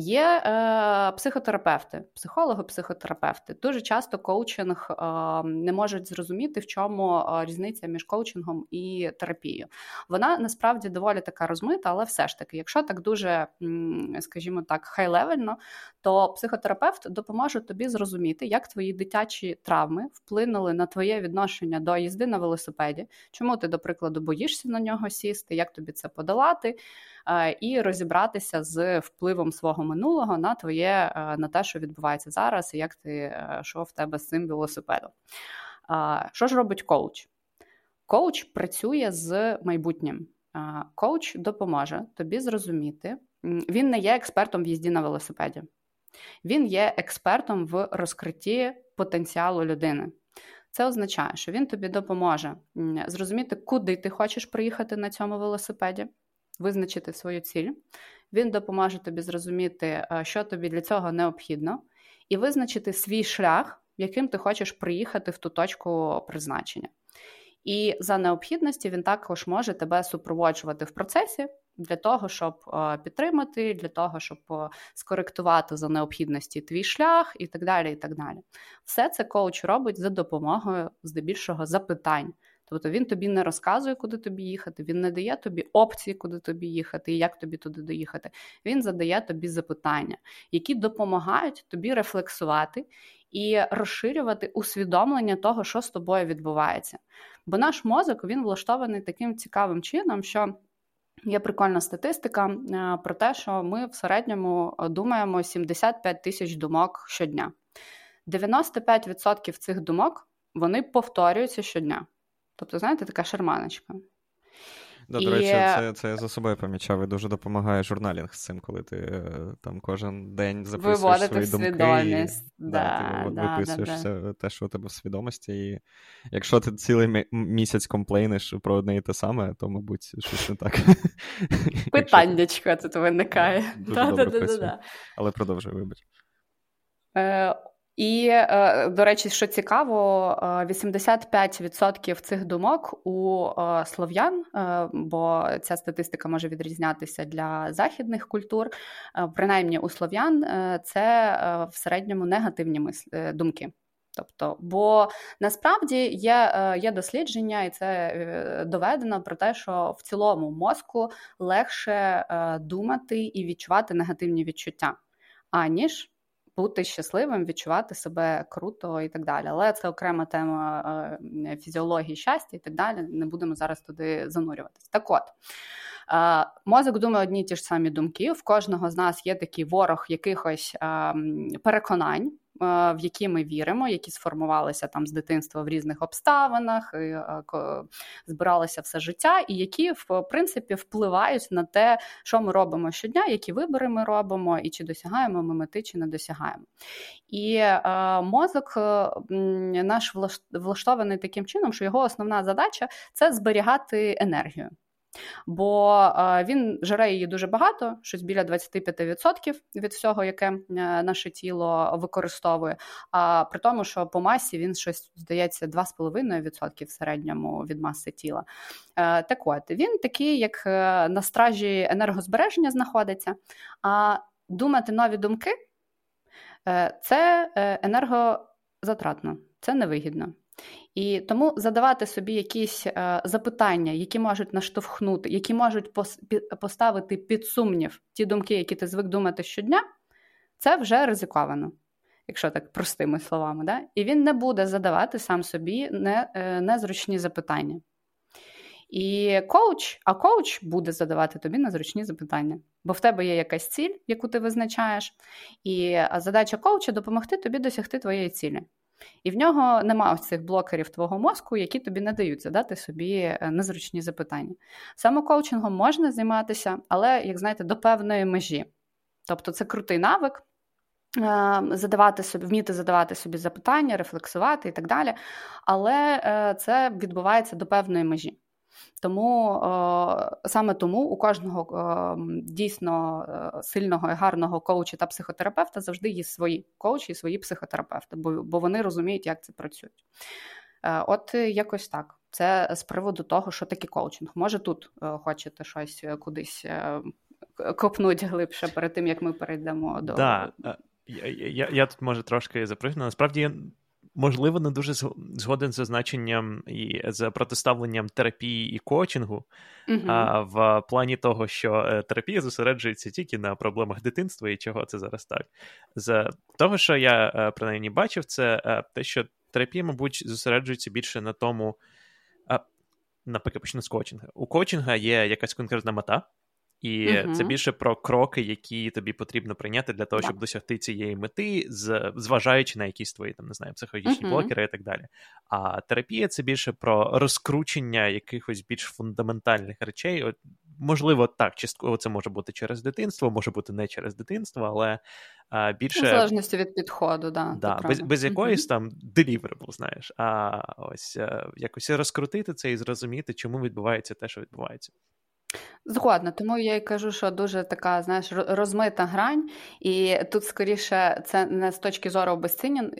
Є е, психотерапевти, психологи, психотерапевти. Дуже часто коучинг е, не можуть зрозуміти, в чому е, різниця між коучингом і терапією. Вона насправді доволі така розмита, але все ж таки, якщо так дуже, скажімо так, хай-левельно, то психотерапевт допоможе тобі зрозуміти, як твої дитячі травми вплинули на твоє відношення до їзди на велосипеді, чому ти, до прикладу, боїшся на нього сісти, як тобі це подолати, і розібратися з впливом свого минулого на твоє е, на те, що відбувається зараз, і як ти е, що в тебе з цим велосипедом. Що ж робить коуч? Коуч працює з майбутнім. Коуч допоможе тобі зрозуміти, він не є експертом в їзді на велосипеді, він є експертом в розкритті потенціалу людини. Це означає, що він тобі допоможе зрозуміти, куди ти хочеш приїхати на цьому велосипеді, визначити свою ціль. Він допоможе тобі зрозуміти, е, що тобі для цього необхідно, і визначити свій шлях, яким ти хочеш приїхати в ту точку призначення. І за необхідності він також може тебе супроводжувати в процесі для того, щоб е, підтримати, для того, щоб е, скоректувати за необхідності твій шлях і так далі. і так далі. Все це коуч робить за допомогою здебільшого запитань. Тобто він тобі не розказує, куди тобі їхати, він не дає тобі опції, куди тобі їхати і як тобі туди доїхати. Він задає тобі запитання, які допомагають тобі рефлексувати і розширювати усвідомлення того, що з тобою відбувається. Бо наш мозок він влаштований таким цікавим чином, що. Є прикольна статистика е, про те, що ми в середньому думаємо 75 тисяч думок щодня. 95% цих думок вони повторюються щодня. Тобто, знаєте, така шарманочка. Да, і... До речі, це це я за собою помічав і дуже допомагає журналінг з цим, коли ти е, там кожен день записуєш Виводити свої думки. І, да, ти да, виписуєш да, те, що у тебе в свідомості. І якщо ти цілий місяць комплейниш про одне і те саме, то, мабуть, щось не так. <laughs> Питаннячко тут виникає. Але продовжуй, вибач. Е, і, е, до речі, що цікаво, 85% е, цих думок у е, слов'ян, бо ця статистика може відрізнятися для західних культур, принаймні у слов'ян, це в середньому негативні думки. Тобто, бо насправді є є дослідження, і це доведено про те, що в цілому мозку легше думати і відчувати негативні відчуття, аніж бути щасливим, відчувати себе круто і так далі. Але це окрема тема е, фізіології щастя і так далі. Не будемо зараз туди занурюватися. Так от. Е, мозок думає одні ті ж самі думки. В кожного з нас є такий ворог якихось ем, переконань, в які ми віримо, які сформувалися там з дитинства в різних обставинах, е, збиралися все життя, і які в принципі впливають на те, що ми робимо щодня, які вибори ми робимо, і чи досягаємо ми мети, чи не досягаємо. І е, мозок наш влаштований таким чином, що його основна задача це зберігати енергію. Бо він жере її дуже багато, щось біля 25% від всього, яке е, наше тіло використовує. А при тому, що по масі він щось здається 2,5% в середньому від маси тіла. Е, так от він такий, як е, на стражі енергозбереження знаходиться. А думати нові думки це енергозатратно, це невигідно. І тому задавати собі якісь е, запитання, які можуть наштовхнути, які можуть поставити під сумнів ті думки, які ти звик думати щодня, це вже ризиковано, якщо так простими словами. Да? І він не буде задавати сам собі е, незручні запитання. І коуч, а коуч буде задавати тобі незручні запитання, бо в тебе є якась ціль, яку ти визначаєш, і задача коуча допомогти тобі досягти твоєї цілі. І в нього нема цих блокерів твого мозку, які тобі не дають задати собі е, незручні запитання. Самокоучингом можна займатися, але, як знаєте, до певної межі. Тобто це крутий навик. Е, задавати собі, вміти задавати собі запитання, рефлексувати і так далі. Але е, це відбувається до певної межі. Тому е, саме тому у кожного е, дійсно е, сильного і гарного коуча та психотерапевта завжди є свої коучі і свої психотерапевти, бо, вони розуміють, як це працює. От якось так. Це з приводу того, що таке коучинг. Може, тут хочете щось кудись копнути глибше перед тим, як ми перейдемо до. Да. Я я, я тут може трошки запригну. Насправді можливо, не дуже згоден з значенням і з протиставленням терапії і коучингу, uh а в плані того, що е, терапія зосереджується тільки на проблемах дитинства і чого це зараз так. З того, що я е, принаймні бачив, це е, те, що терапія, мабуть, зосереджується більше на тому. Наприклад, почну з коучинга. У коучинга є якась конкретна мета, і uh це більше про кроки, які тобі потрібно прийняти для того, щоб досягти цієї мети, зважаючи на якісь твої там не знаю, психологічні uh блокери і так далі. А терапія це більше про розкручення якихось більш фундаментальних речей. От, Можливо, так, частково це може бути через дитинство, може бути не через дитинство, але а, більше. В залежності від підходу, да. да без без якоїсь там deliverable, знаєш, а ось а, е, якось розкрутити це і зрозуміти, чому відбувається те, що відбувається. Згодна, тому я й кажу, що дуже така, знаєш, розмита грань, і тут скоріше це не з точки зору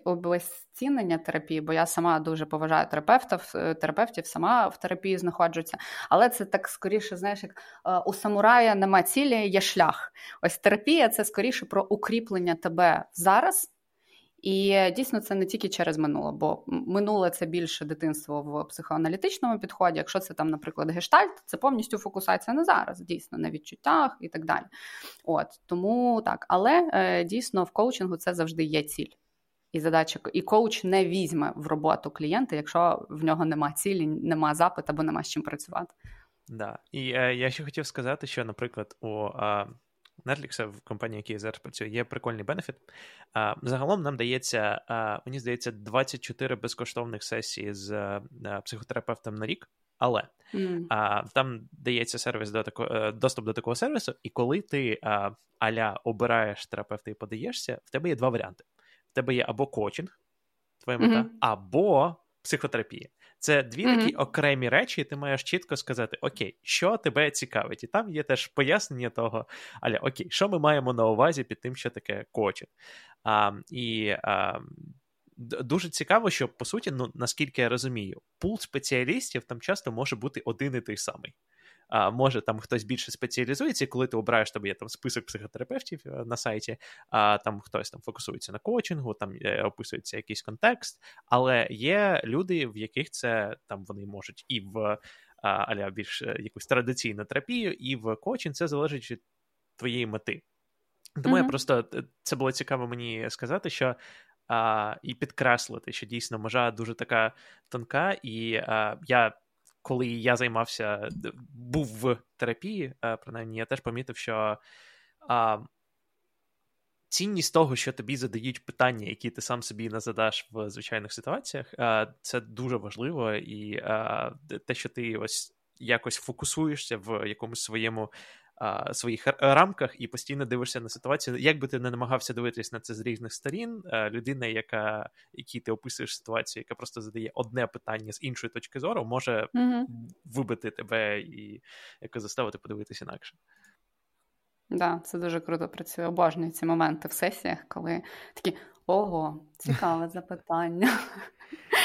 обезцінення терапії, бо я сама дуже поважаю терапевтів, е, терапевтів, сама в терапії знаходжуся. Але це так скоріше, знаєш, як е, у самурая нема цілі, є шлях. Ось терапія це скоріше про укріплення тебе зараз. І дійсно це не тільки через минуле, бо минуле це більше дитинство в психоаналітичному підході. Якщо це там, наприклад, гештальт, це повністю фокусація на зараз, дійсно на відчуттях і так далі. От тому так, але е, дійсно в коучингу це завжди є ціль. І задача, і коуч не візьме в роботу клієнта, якщо в нього нема цілі, нема запиту або нема з чим працювати. Да. І е, я ще хотів сказати, що, наприклад, у е, Netflix, в компанії, якій я зараз працюю, є прикольний бенефіт. Загалом нам дається, мені здається, 24 безкоштовних сесії з психотерапевтом на рік. Але mm. а, там дається сервіс до такого е, доступ до такого сервісу, і коли ти а, аля обираєш терапевта і подаєшся, в тебе є два варіанти: в тебе є або коучинг, твоя мета, mm-hmm. або психотерапія. Це дві mm-hmm. такі окремі речі, і ти маєш чітко сказати: Окей, що тебе цікавить? І там є теж пояснення того, аля окей, що ми маємо на увазі під тим, що таке кочет. А, І а, дуже цікаво, що по суті, ну наскільки я розумію, пул спеціалістів там часто може бути один і той самий а, може там хтось більше спеціалізується, коли ти обираєш тобі є там список психотерапевтів е, на сайті, а там хтось там фокусується на коучингу, там е, описується якийсь контекст, але є люди, в яких це там вони можуть і в аля більш е, якусь традиційну терапію, і в коучинг це залежить від твоєї мети. Тому mm-hmm. я просто це було цікаво мені сказати, що а, і підкреслити, що дійсно межа дуже така тонка, і а, я коли я займався, був в терапії, е, принаймні, я теж помітив, що а, цінність того, що тобі задають питання, які ти сам собі не задаш в звичайних ситуаціях, а, це дуже важливо, і а, те, що ти ось якось фокусуєшся в якомусь своєму а, своїх рамках і постійно дивишся на ситуацію. Як би ти не намагався дивитись на це з різних сторін, людина, яка якій ти описуєш ситуацію, яка просто задає одне питання з іншої точки зору, може mm вибити тебе і якось заставити подивитися інакше. Так, да, це дуже круто працює. Обожнюю ці моменти в сесіях, коли такі ого, цікаве запитання.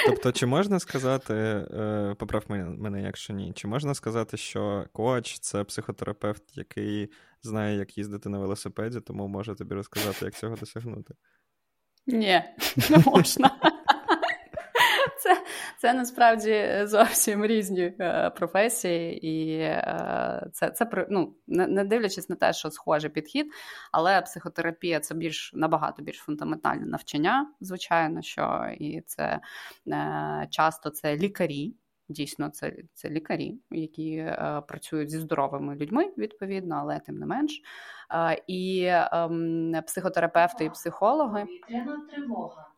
Тобто, чи можна сказати, е, поправ мене, якщо ні, чи можна сказати, що коач це психотерапевт, який знає, як їздити на велосипеді, тому може тобі розказати, як цього досягнути? Ні, не можна. Це насправді зовсім різні е, професії, і е, це це ну, не, дивлячись на те, що схожий підхід, але психотерапія це більш набагато більш фундаментальне навчання, звичайно, що і це е, часто це лікарі. Дійсно, це це лікарі, які е, працюють зі здоровими людьми, відповідно, але тим не менш. Е, і е, психотерапевти і психологи. Повітряна тривога.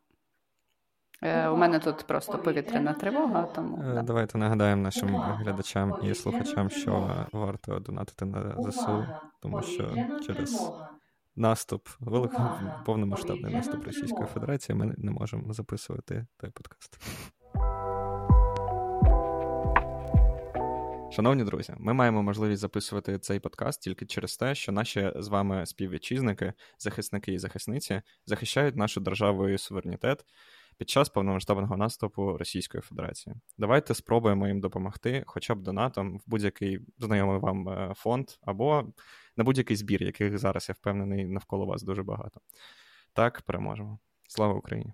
Е, у мене тут просто повітряна тривога. Тому да. давайте нагадаємо нашим глядачам і слухачам, що варто донатити на ЗСУ, тому що через наступ, великий повномасштабний наступ Російської Федерації, ми не можемо записувати той подкаст. Шановні друзі, ми маємо можливість записувати цей подкаст тільки через те, що наші з вами співвітчизники, захисники і захисниці захищають нашу державу і суверенітет під час повномасштабного наступу Російської Федерації. Давайте спробуємо їм допомогти, хоча б донатом в будь-який знайомий вам е, фонд або на будь-який збір, яких зараз я впевнений навколо вас дуже багато. Так, переможемо. Слава Україні!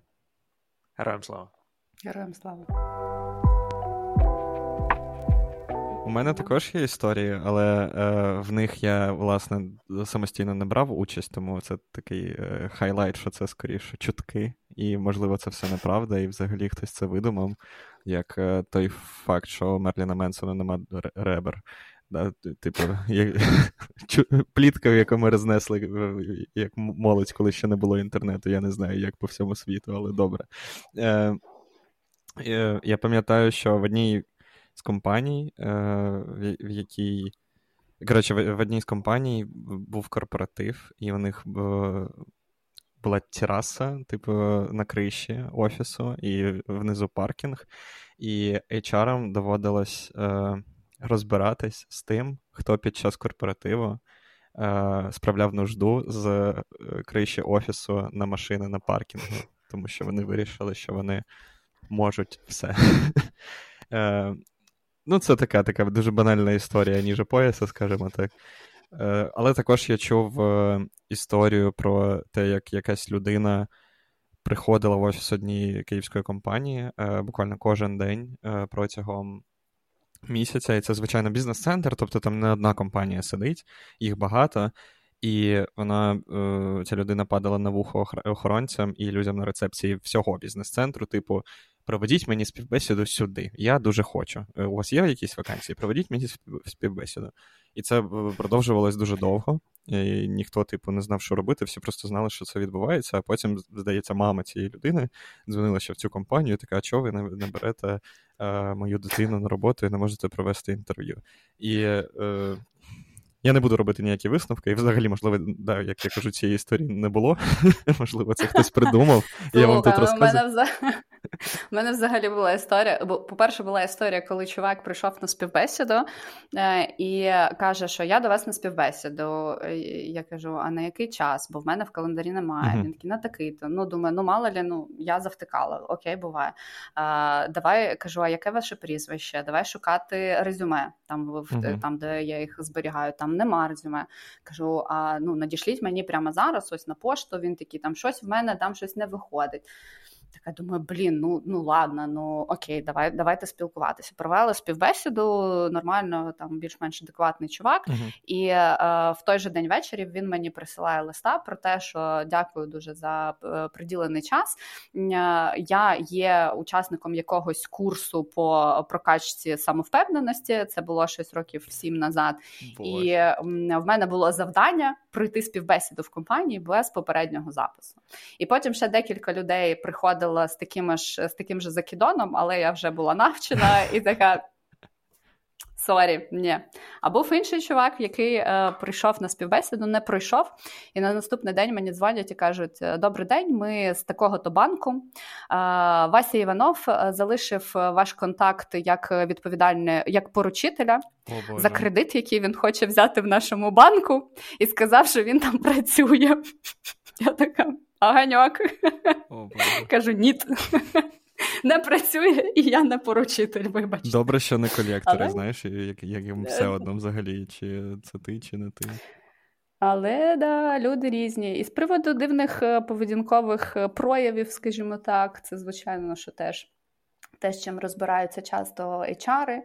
Героям слава! Героям слава! У мене також є історії, але е, в них я, власне, самостійно не брав участь, тому це такий е, хайлайт, що це скоріше чутки, і, можливо, це все неправда, і взагалі хтось це видумав, як е, той факт, що Мерліна Менсона нема ребер. Да, Типу, як, <laughs> плітка, яку ми рознесли як молодь, коли ще не було інтернету. Я не знаю, як по всьому світу, але добре. Е, е, Я пам'ятаю, що в одній з компаній, е, в якій. Коротше, в одній з компаній був корпоратив, і у них була тераса, типу, на криші офісу, і внизу паркінг. І HR доводилось е, розбиратись з тим, хто під час корпоративу е, справляв нужду з е, криші офісу на машини на паркінгу, <laughs> тому що вони вирішили, що вони можуть все. <laughs> Ну, це така така дуже банальна історія ніже пояса, скажімо так. Е, Але також я чув е, історію про те, як якась людина приходила в офіс однієї київської компанії е, буквально кожен день протягом місяця. І це, звичайно, бізнес-центр, тобто там не одна компанія сидить, їх багато. І вона, ця людина падала на вухо охоронцям і людям на рецепції всього бізнес-центру, типу, проведіть мені співбесіду сюди. Я дуже хочу. Е, у вас є якісь вакансії? Проведіть мені співбесіду. І це е, продовжувалось дуже довго. І Ніхто, типу, не знав, що робити, всі просто знали, що це відбувається. А потім, здається, мама цієї людини дзвонила ще в цю компанію, така, а чого ви не берете е, мою дитину на роботу і не можете провести інтерв'ю. І е, я не буду робити ніякі висновки, і взагалі, можливо, да, як я кажу, цієї історії не було. <laughs> Можливо, це хтось придумав. Я вам тут розказую. У мене взагалі була історія. Бо, по-перше, була історія, коли чувак прийшов на співбесіду е, і каже, що я до вас на співбесіду. Я кажу, а на який час? Бо в мене в календарі немає. Він такий на такий-то. Ну, думаю, ну мало лі, ну я завтикала, окей, буває. А, Давай кажу, а яке ваше прізвище? Давай шукати резюме там, там, де я їх зберігаю. Там нема резюме. Кажу, а ну надішліть мені прямо зараз, ось на пошту. Він такий, там щось в мене, там щось не виходить. Така думаю, блін, ну ну ладно, ну окей, давай, давайте спілкуватися. Провели співбесіду, нормально, там більш-менш адекватний чувак. Uh-huh. І е, в той же день ввечері він мені присилає листа про те, що дякую дуже за е, приділений час. Е, я є учасником якогось курсу по прокачці самовпевненості. Це було щось років сім назад. Боже. І в мене було завдання пройти співбесіду в компанії без попереднього запису. І потім ще декілька людей приходили приходила з таким ж з таким же закидоном, але я вже була навчена і така. Sorry, ні. А був інший чувак, який е, прийшов на співбесіду, не пройшов. І на наступний день мені дзвонять і кажуть: Добрий день, ми з такого-то банку. Е, Вася Іванов е, залишив ваш контакт як відповідальне, як поручителя О, за кредит, який він хоче взяти в нашому банку, і сказав, що він там працює. <laughs> Я така. Аганьок. Кажу, ні. Не працює, і я не поручитель, вибачте. Добре, що не колектори, Але... знаєш, як як їм все одно взагалі, чи це ти, чи не ти. Але да, люди різні. І з приводу дивних е, поведінкових е, проявів, скажімо так, це звичайно, що теж. Те, з чим розбираються часто HR, е,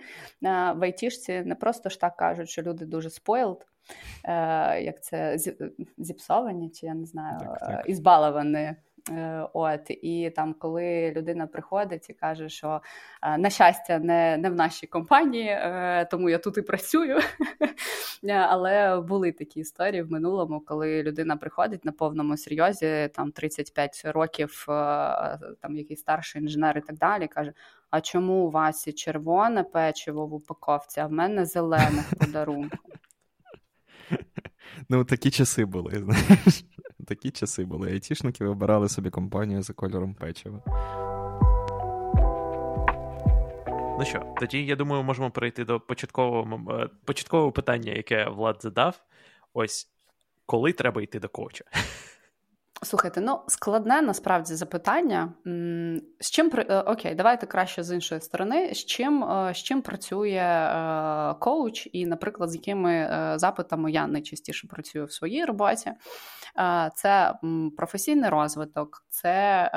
в айтішці не просто ж так кажуть, що люди дуже Е, як це зіпсовані, чи я не знаю, так, так. ізбаловані. От і там, коли людина приходить і каже, що на щастя, не не в нашій компанії, тому я тут і працюю. <laughs> Але були такі історії в минулому, коли людина приходить на повному серйозі, там 35 років, там якийсь старший інженер і так далі, каже: А чому у вас і червоне печиво в упаковці, а в мене зелене в подарунку? Ну, такі часи були, <laughs> знаєш. Такі часи були. Айтішники вибирали собі компанію за кольором печива. Ну що, тоді я думаю, можемо перейти до початкового е, початкового питання, яке Влад задав. Ось коли треба йти до коуча? Слухайте, ну складне насправді запитання. З чим е, окей, давайте краще з іншої сторони. З чим е, з чим працює е, коуч, і, наприклад, з якими запитами я найчастіше працюю в своїй роботі? Це професійний розвиток, це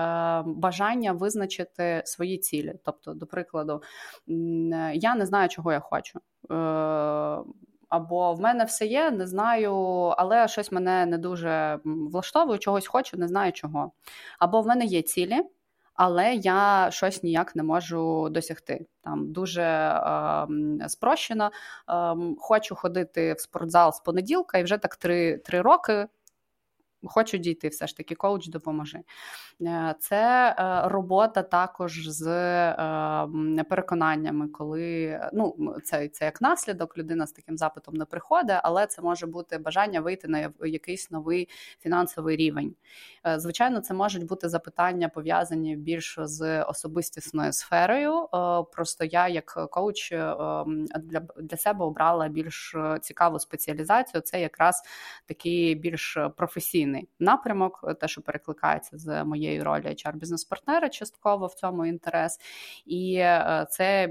бажання визначити свої цілі. Тобто, до прикладу, я не знаю, чого я хочу або в мене все є, не знаю, але щось мене не дуже влаштовує, чогось хочу, не знаю чого. Або в мене є цілі, але я щось ніяк не можу досягти. Там дуже е, спрощено. Е, хочу ходити в спортзал з понеділка, і вже так три, три роки хочу дійти, все ж таки, коуч допоможи. Е, це е, робота також з е, переконаннями, коли ну, це це як наслідок, людина з таким запитом не приходить, але це може бути бажання вийти на якийсь новий фінансовий рівень. Звичайно, це можуть бути запитання пов'язані більш з особистісною сферою. Просто я, як коуч, для, для себе обрала більш цікаву спеціалізацію. Це якраз такий більш професійний професійний напрямок, те, що перекликається з моєї ролі hr бізнес-партнера, частково в цьому інтерес, і е, це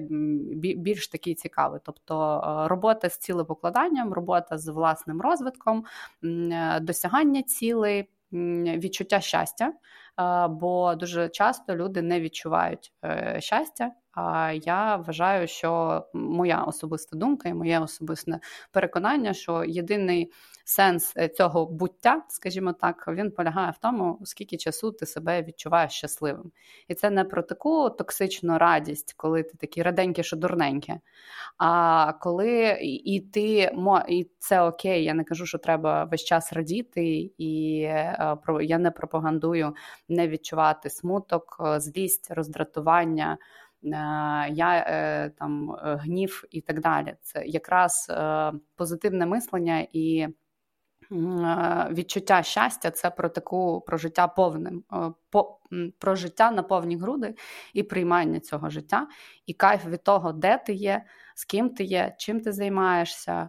більш такий цікавий. Тобто е, робота з цілепокладанням, робота з власним розвитком, е, досягання цілей. Відчуття щастя, бо дуже часто люди не відчувають щастя. А я вважаю, що моя особиста думка і моє особисте переконання, що єдиний сенс е, цього буття, скажімо так, він полягає в тому, скільки часу ти себе відчуваєш щасливим. І це не про таку токсичну радість, коли ти такий раденький, що дурненький, А коли і ти і це окей, я не кажу, що треба весь час радіти, і е, я не пропагандую не відчувати смуток, е, злість, роздратування. Я там гнів і так далі. Це якраз позитивне мислення і відчуття щастя це про таку про життя повним, по, про життя на повні груди і приймання цього життя, і кайф від того, де ти є, з ким ти є, чим ти займаєшся,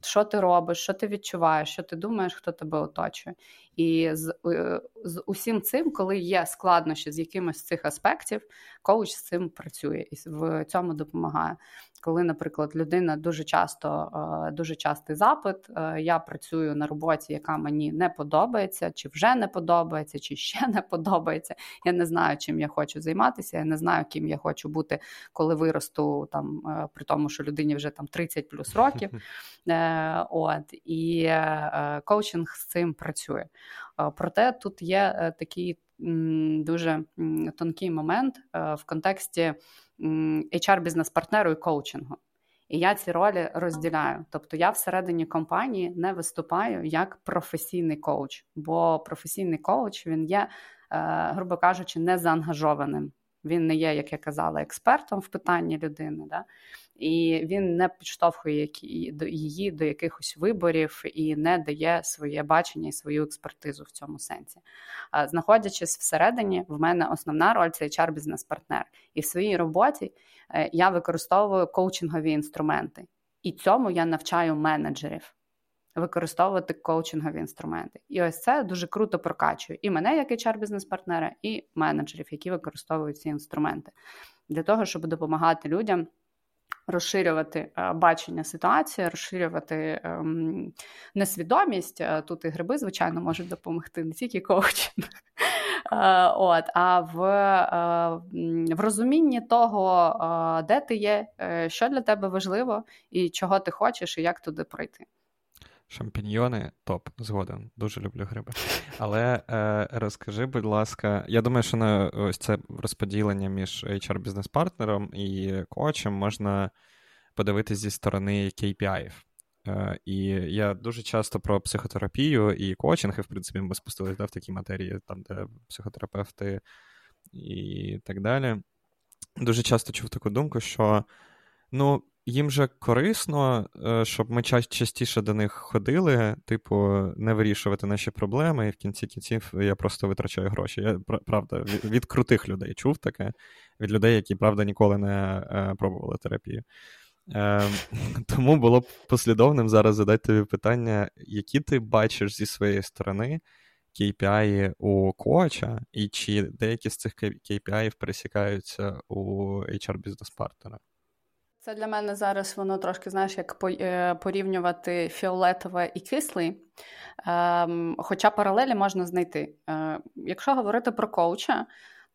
що ти робиш, що ти відчуваєш, що ти думаєш, хто тебе оточує. І з е, з усім цим, коли є складнощі з якимось з цих аспектів, коуч з цим працює і в цьому допомагає. Коли, наприклад, людина дуже часто дуже частий запит, я працюю на роботі, яка мені не подобається, чи вже не подобається, чи ще <laughs> не подобається. Я не знаю, чим я хочу займатися. Я не знаю, ким я хочу бути, коли виросту там, при тому, що людині вже там 30 плюс років. <laughs> От і коучинг з цим працює. Проте тут є е, такий дуже тонкий момент е, в контексті hr бізнес-партнеру і коучингу. І я ці ролі розділяю. Тобто я всередині компанії не виступаю як професійний коуч, бо професійний коуч він є, е, грубо кажучи, незаангажованим. Він не є, як я казала, експертом в питанні людини. Да? і він не підштовхує її до якихось виборів і не дає своє бачення і свою експертизу в цьому сенсі. Знаходячись всередині, в мене основна роль це hr бізнес-партнер. І в своїй роботі е, я використовую коучингові інструменти, і цьому я навчаю менеджерів. Використовувати коучингові інструменти. І ось це дуже круто прокачує і мене, як hr бізнес-партнера, і менеджерів, які використовують ці інструменти для того, щоб допомагати людям розширювати е, бачення ситуації, розширювати ем, несвідомість. Е, тут і гриби, звичайно, можуть допомогти не тільки коучинг. Е, от, а в в розумінні того, де ти є, що для тебе важливо, і чого ти хочеш, і як туди пройти. Шампіньйони топ, згоден. Дуже люблю гриби. Але е, розкажи, будь ласка, я думаю, що на ось це розподілення між HR-бізнес-партнером і коучем можна подивитись зі сторони KPI. Е, І я дуже часто про психотерапію і коучинг, і в принципі, ми спустилися да, в такі матерії, там, де психотерапевти і так далі. Дуже часто чув таку думку, що ну, їм же корисно, е, щоб ми частіше до них ходили, типу, не вирішувати наші проблеми, і в кінці кінців я просто витрачаю гроші. Я правда від, від крутих людей чув таке, від людей, які правда ніколи не е, пробували терапію. Е, Тому було б послідовним зараз задати тобі питання, які ти бачиш зі своєї сторони KPI у коача, і чи деякі з цих KPI пересікаються у HR-бізнес-партнера? Це для мене зараз воно трошки, знаєш, як е, порівнювати фіолетове і кислий. Ем, хоча паралелі можна знайти. Е, якщо говорити про коуча,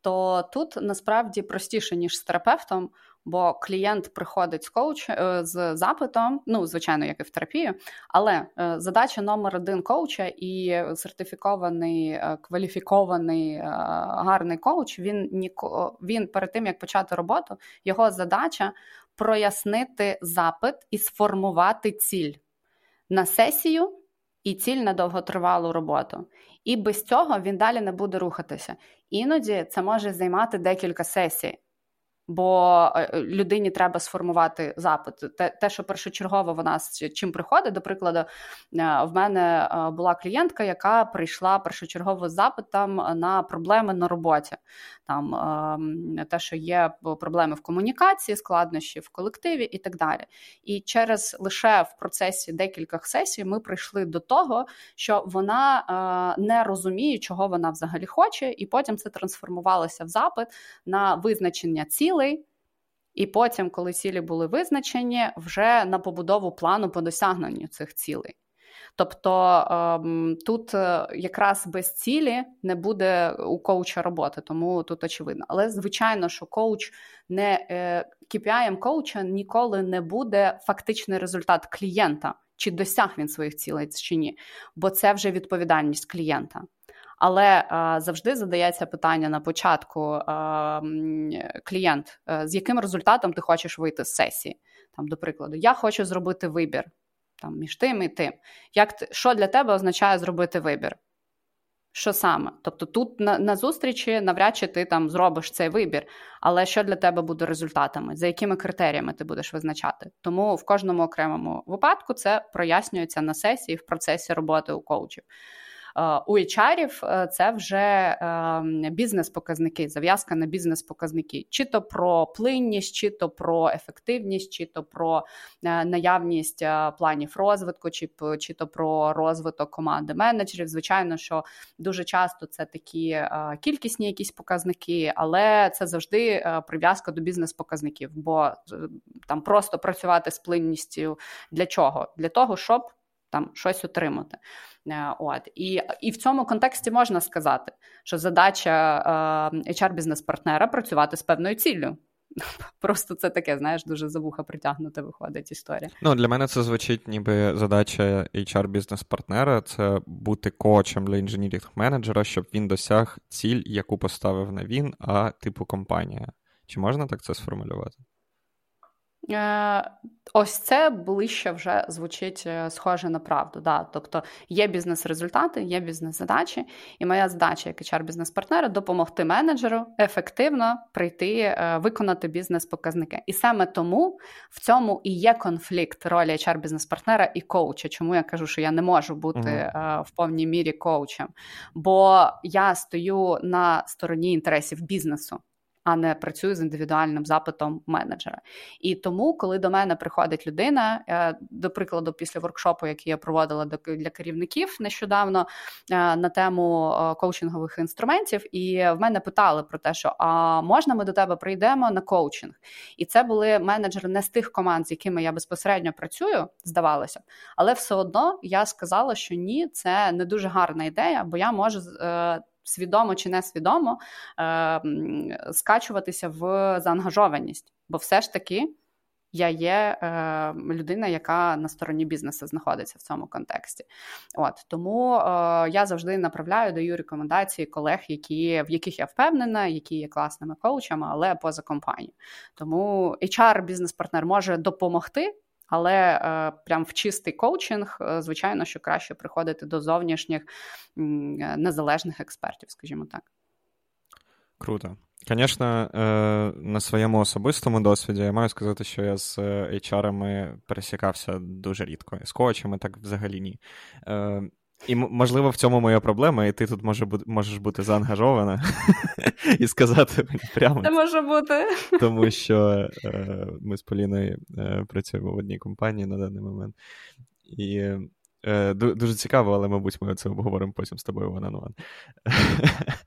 то тут насправді простіше, ніж з терапевтом, бо клієнт приходить з коуч е, з запитом, ну звичайно, як і в терапію, але задача номер один коуча і сертифікований, кваліфікований гарний коуч. Він ніко він перед тим як почати роботу, його задача прояснити запит і сформувати ціль на сесію. І ціль на довготривалу роботу. І без цього він далі не буде рухатися. Іноді це може займати декілька сесій бо е, е, людині треба сформувати запит. Те, те, що першочергово вона з чим приходить, до прикладу, е, в мене була клієнтка, яка прийшла першочергово з запитом на проблеми на роботі. Там ем, те, що є проблеми в комунікації, складнощі в колективі і так далі. І через лише в процесі декількох сесій ми прийшли до того, що вона не розуміє, чого вона взагалі хоче, і потім це трансформувалося в запит на визначення цілей, цілей, і потім, коли цілі були визначені, вже на побудову плану по досягненню цих цілей. Тобто ем, тут е, якраз без цілі не буде у коуча роботи, тому тут очевидно. Але звичайно, що коуч не KPI е, коуча ніколи не буде фактичний результат клієнта, чи досяг він своїх цілей чи ні, бо це вже відповідальність клієнта. Але а, завжди задається питання на початку а, клієнт, а, з яким результатом ти хочеш вийти з сесії. Там, До прикладу, я хочу зробити вибір там, між тим і тим. Як Що для тебе означає зробити вибір? Що саме? Тобто тут на на зустрічі навряд чи ти там зробиш цей вибір, але що для тебе буде результатами, за якими критеріями ти будеш визначати? Тому в кожному окремому випадку це прояснюється на сесії в процесі роботи у коучів. Е, у HR е, це вже ем, бізнес-показники, зав'язка на бізнес-показники, чи то про плинність, чи то про ефективність, чи то про е, наявність планів розвитку, чи чи то про розвиток команди менеджерів. Звичайно, що дуже часто це такі кількісні якісь показники, але це завжди прив'язка до бізнес-показників, бо там просто працювати з плинністю для чого? Для того, щоб там щось отримати. Е, от і і в цьому контексті можна сказати, що задача е, HR-бізнес-партнера працювати з певною ціллю. <laughs> Просто це таке, знаєш, дуже за вуха притягнута виходить історія. Ну, для мене це звучить, ніби задача HR-бізнес-партнера це бути коучем для інженірінг менеджера, щоб він досяг ціль, яку поставив не він, а типу компанія. Чи можна так це сформулювати? Е, ось це ближче вже звучить е, схоже на правду. Да. Тобто є бізнес-результати, є бізнес-задачі, і моя задача як hr бізнес-партнера допомогти менеджеру ефективно прийти, е, виконати бізнес-показники. І саме тому в цьому і є конфлікт ролі hr бізнес-партнера і коуча. Чому я кажу, що я не можу бути uh в повній мірі коучем? Бо я стою на стороні інтересів бізнесу а не працюю з індивідуальним запитом менеджера. І тому, коли до мене приходить людина, е, до прикладу, після воркшопу, який я проводила для керівників нещодавно е, на тему е, коучингових інструментів, і в мене питали про те, що а можна ми до тебе прийдемо на коучинг? І це були менеджери не з тих команд, з якими я безпосередньо працюю, здавалося, але все одно я сказала, що ні, це не дуже гарна ідея, бо я можу свідомо чи несвідомо е, скачуватися в заангажованість. Бо все ж таки я є е, людина, яка на стороні бізнесу знаходиться в цьому контексті. От Тому е, я завжди направляю даю рекомендації колег, які, в яких я впевнена, які є класними коучами, але поза компанією. Тому HR бізнес-партнер може допомогти. Але е, прям в чистий коучинг, е, звичайно, що краще приходити до зовнішніх е, незалежних експертів, скажімо так. Круто. Звісно, на своєму особистому досвіді я маю сказати, що я з HR-ами пересікався дуже рідко. З коучами так взагалі ні. І, можливо, в цьому моя проблема, і ти тут може, можеш бути заангажована <laughs> і сказати мені прямо. Це може бути. Тому що е, ми з Поліною е, працюємо в одній компанії на даний момент. І Е, дуже цікаво, але, мабуть, ми це обговоримо потім з тобою one on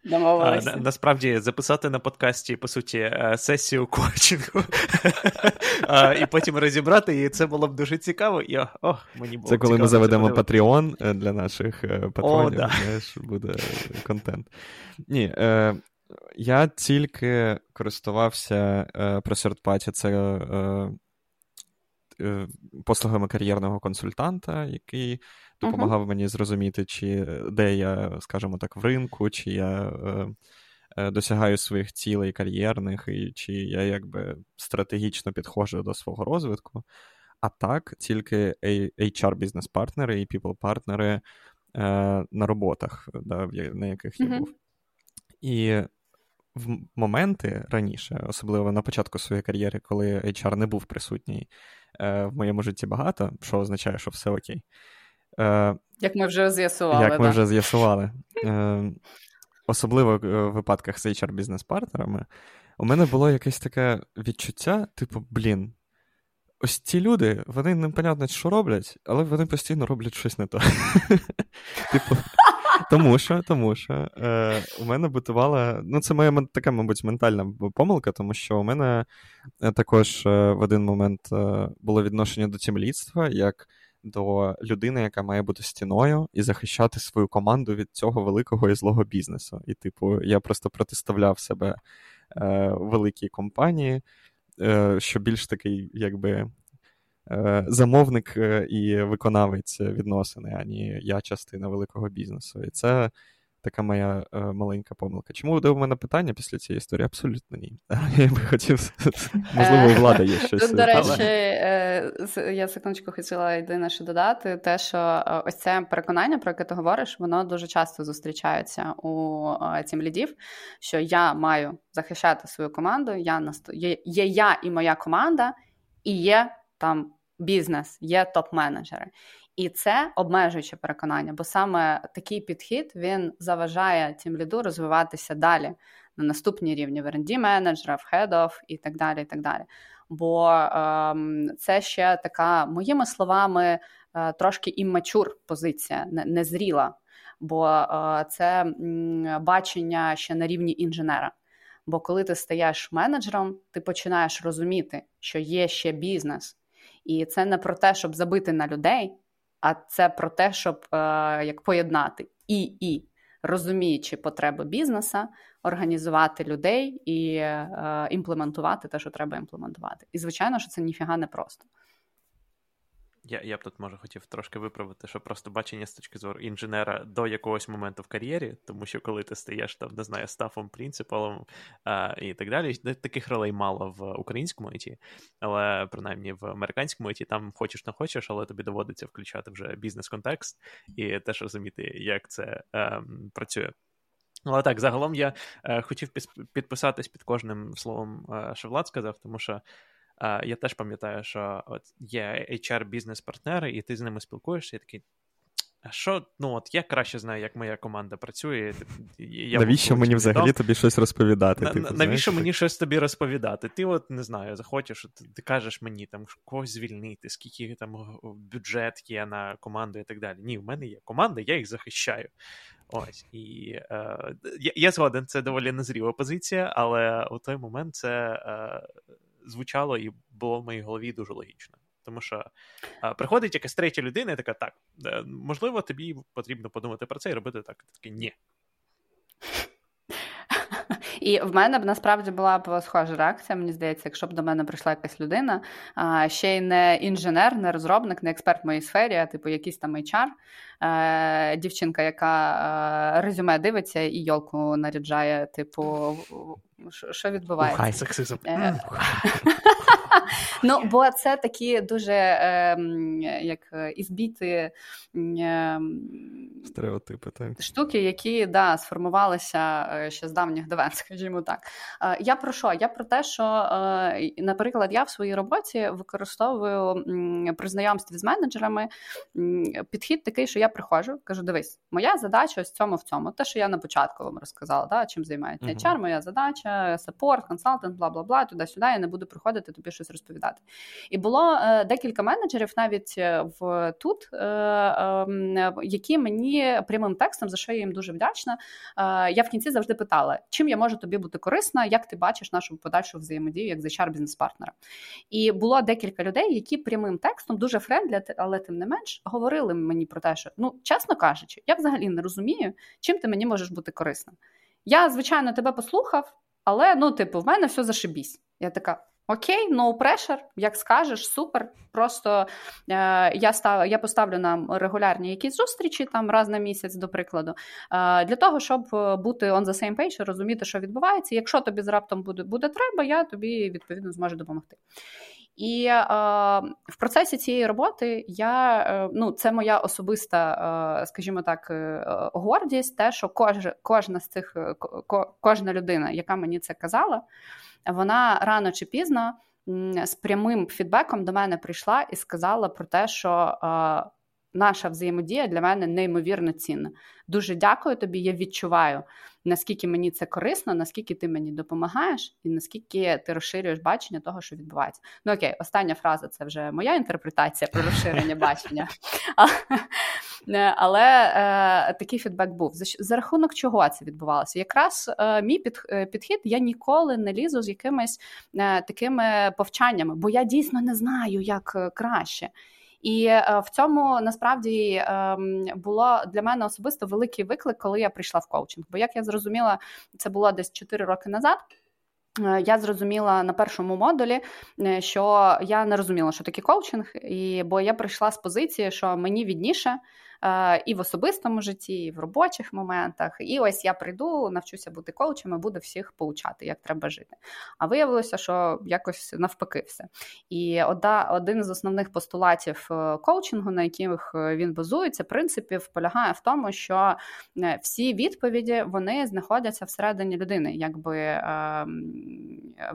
one. Насправді записати на подкасті, по суті, е, сесію коучингу <laughs> і потім розібрати, і це було б дуже цікаво. І, о, мені було Це коли цікаво, ми заведемо Patreon е, для наших патронів, о, да. знаєш, буде контент. Ні, я тільки користувався про сердпаті, це Е, послугами кар'єрного консультанта, який допомагав uh-huh. мені зрозуміти, чи де я, скажімо так, в ринку, чи я е, е, досягаю своїх цілей кар'єрних, і чи я якби стратегічно підходжу до свого розвитку. А так, тільки HR-бізнес-партнери і people-партнери е, на роботах, да, на яких я uh-huh. був. І в моменти раніше, особливо на початку своєї кар'єри, коли HR не був присутній е, в моєму житті багато, що означає, що все окей. Е, Як ми вже з'ясували. Як ми да? вже з'ясували. Е, <laughs> Особливо в випадках з HR-бізнес-партнерами, у мене було якесь таке відчуття, типу, блін. Ось ці люди, вони непонятно, що роблять, але вони постійно роблять щось не то. <laughs> Типу, тому що тому що е, у мене бутувала. Ну, це моя така, мабуть, ментальна помилка, тому що у мене е, також е, в один момент е, було відношення до тімлідства, як до людини, яка має бути стіною і захищати свою команду від цього великого і злого бізнесу. І, типу, я просто протиставляв себе е, великій компанії, е, що більш такий, якби. Е, замовник е, і виконавець відносини, ані я частина великого бізнесу. І це така моя е, маленька помилка. Чому до мене питання після цієї історії? Абсолютно ні. <laughs> Я би хотів, можливо, у влада є щось. До речі, я секундочку хотіла єдине що додати, те, що ось це переконання, про яке ти говориш, воно дуже часто зустрічається у цим лідів, що я маю захищати свою команду, я є я і моя команда, і є там бізнес, є топ-менеджери. І це обмежуюче переконання, бо саме такий підхід він заважає тім ліду розвиватися далі на наступні рівні в R&D менеджера, в of і так далі. і так далі. Бо ем, це ще така, моїми словами, е, трошки іммачур позиція, незріла, бо е, це м, бачення ще на рівні інженера. Бо коли ти стаєш менеджером, ти починаєш розуміти, що є ще бізнес, і це не про те, щоб забити на людей, а це про те, щоб е, як поєднати і і розуміючи потреби бізнеса, організувати людей і е, імплементувати те, що треба імплементувати. І звичайно, що це ніфіга не просто. Я я б тут може хотів трошки виправити, що просто бачення з точки зору інженера до якогось моменту в кар'єрі, тому що коли ти стаєш там, не знаю, стафом, принципалом а, і так далі, таких ролей мало в українському ІТ, але принаймні в американському ІТ там хочеш не хочеш, але тобі доводиться включати вже бізнес-контекст і теж розуміти, як це е, працює. Але так, загалом я е, хотів підписатись під кожним словом, е, що Влад сказав, тому що. Я теж пам'ятаю, що от є HR-бізнес-партнери, і ти з ними спілкуєшся, і такий. А що, ну от я краще знаю, як моя команда працює. Я Навіщо мені взагалі тобі щось розповідати? На, типу, навіщо знаєш? мені щось тобі розповідати? Ти от не знаю, захочеш, ти, ти кажеш мені там когось звільнити, скільки там бюджет є на команду і так далі. Ні, в мене є команда, я їх захищаю. Ось і е, я, я згоден, це доволі незріва позиція, але у той момент це. Е, звучало і було в моїй голові дуже логічно. Тому що приходить якась третя людина, і така, так, е, можливо, тобі потрібно подумати про це і робити так. Такий, ні. І в мене б насправді була б схожа реакція, мені здається, якщо б до мене прийшла якась людина, а, ще й не інженер, не розробник, не експерт в моїй сфері, а типу якийсь там HR, е, дівчинка, яка е, резюме дивиться і йолку наряджає, типу, що відбувається? Хай сексизм. <laughs> <laughs> Ну, бо це такі дуже ем, як ізбіти ем, стереотипи, так. штуки, які да, сформувалися е, ще з давніх давен, <laughs> скажімо так. Е, я про що? Я про те, що, е, наприклад, я в своїй роботі використовую при знайомстві з менеджерами підхід такий, що я приходжу, кажу: дивись, моя задача ось цьому в цьому. Те, що я на початку вам розказала, да, чим займається HR, моя задача, саппорт, консалтинг, бла бла бла, туди-сюди. Я не буду приходити тобі щось розповідати. І було е, декілька менеджерів навіть е, в тут, е, е, які мені прямим текстом, за що я їм дуже вдячна. Я в кінці завжди питала, чим я можу тобі бути корисна, як ти бачиш нашу подальшу взаємодію як HR бізнес-партнера. І було декілька людей, які прямим текстом дуже friendly, але тим не менш говорили мені про те, що ну, чесно кажучи, я взагалі не розумію, чим ти мені можеш бути корисна. Я, звичайно, тебе послухав, але ну, типу, в мене все зашибісь. Я така. Окей, no pressure, як скажеш, супер. Просто е, я став, я поставлю нам регулярні якісь зустрічі там раз на місяць, до прикладу, е, для того, щоб бути on the same page, розуміти, що відбувається. Якщо тобі з раптом буде буде треба, я тобі відповідно зможу допомогти. І е, в процесі цієї роботи я е, ну це моя особиста, е, скажімо так, е, гордість, те, що кож, кожна з цих кожна людина, яка мені це казала вона рано чи пізно з прямим фідбеком до мене прийшла і сказала про те, що е, наша взаємодія для мене неймовірно цінна. Дуже дякую тобі. Я відчуваю, наскільки мені це корисно, наскільки ти мені допомагаєш, і наскільки ти розширюєш бачення того, що відбувається. Ну окей, остання фраза це вже моя інтерпретація про розширення <laughs> бачення. <laughs> Але е, такий фідбек був. За, за рахунок чого це відбувалося? Якраз е, мій під, е, підхід я ніколи не лізу з якимись е, такими повчаннями, бо я дійсно не знаю, як е, краще. І е, в цьому насправді ем, було для мене особисто великий виклик, коли я прийшла в коучинг. Бо як я зрозуміла, це було десь 4 роки назад. Е, я зрозуміла на першому модулі, е, що я не розуміла, що таке коучинг, і бо я прийшла з позиції, що мені відніше Е, і в особистому житті, і в робочих моментах. І ось я прийду, навчуся бути коучем і буду всіх поучати, як треба жити. А виявилося, що якось навпаки все. І одна, один з основних постулатів е, коучингу, на яких е, він базується, принципів, полягає в тому, що всі відповіді вони знаходяться всередині людини, якби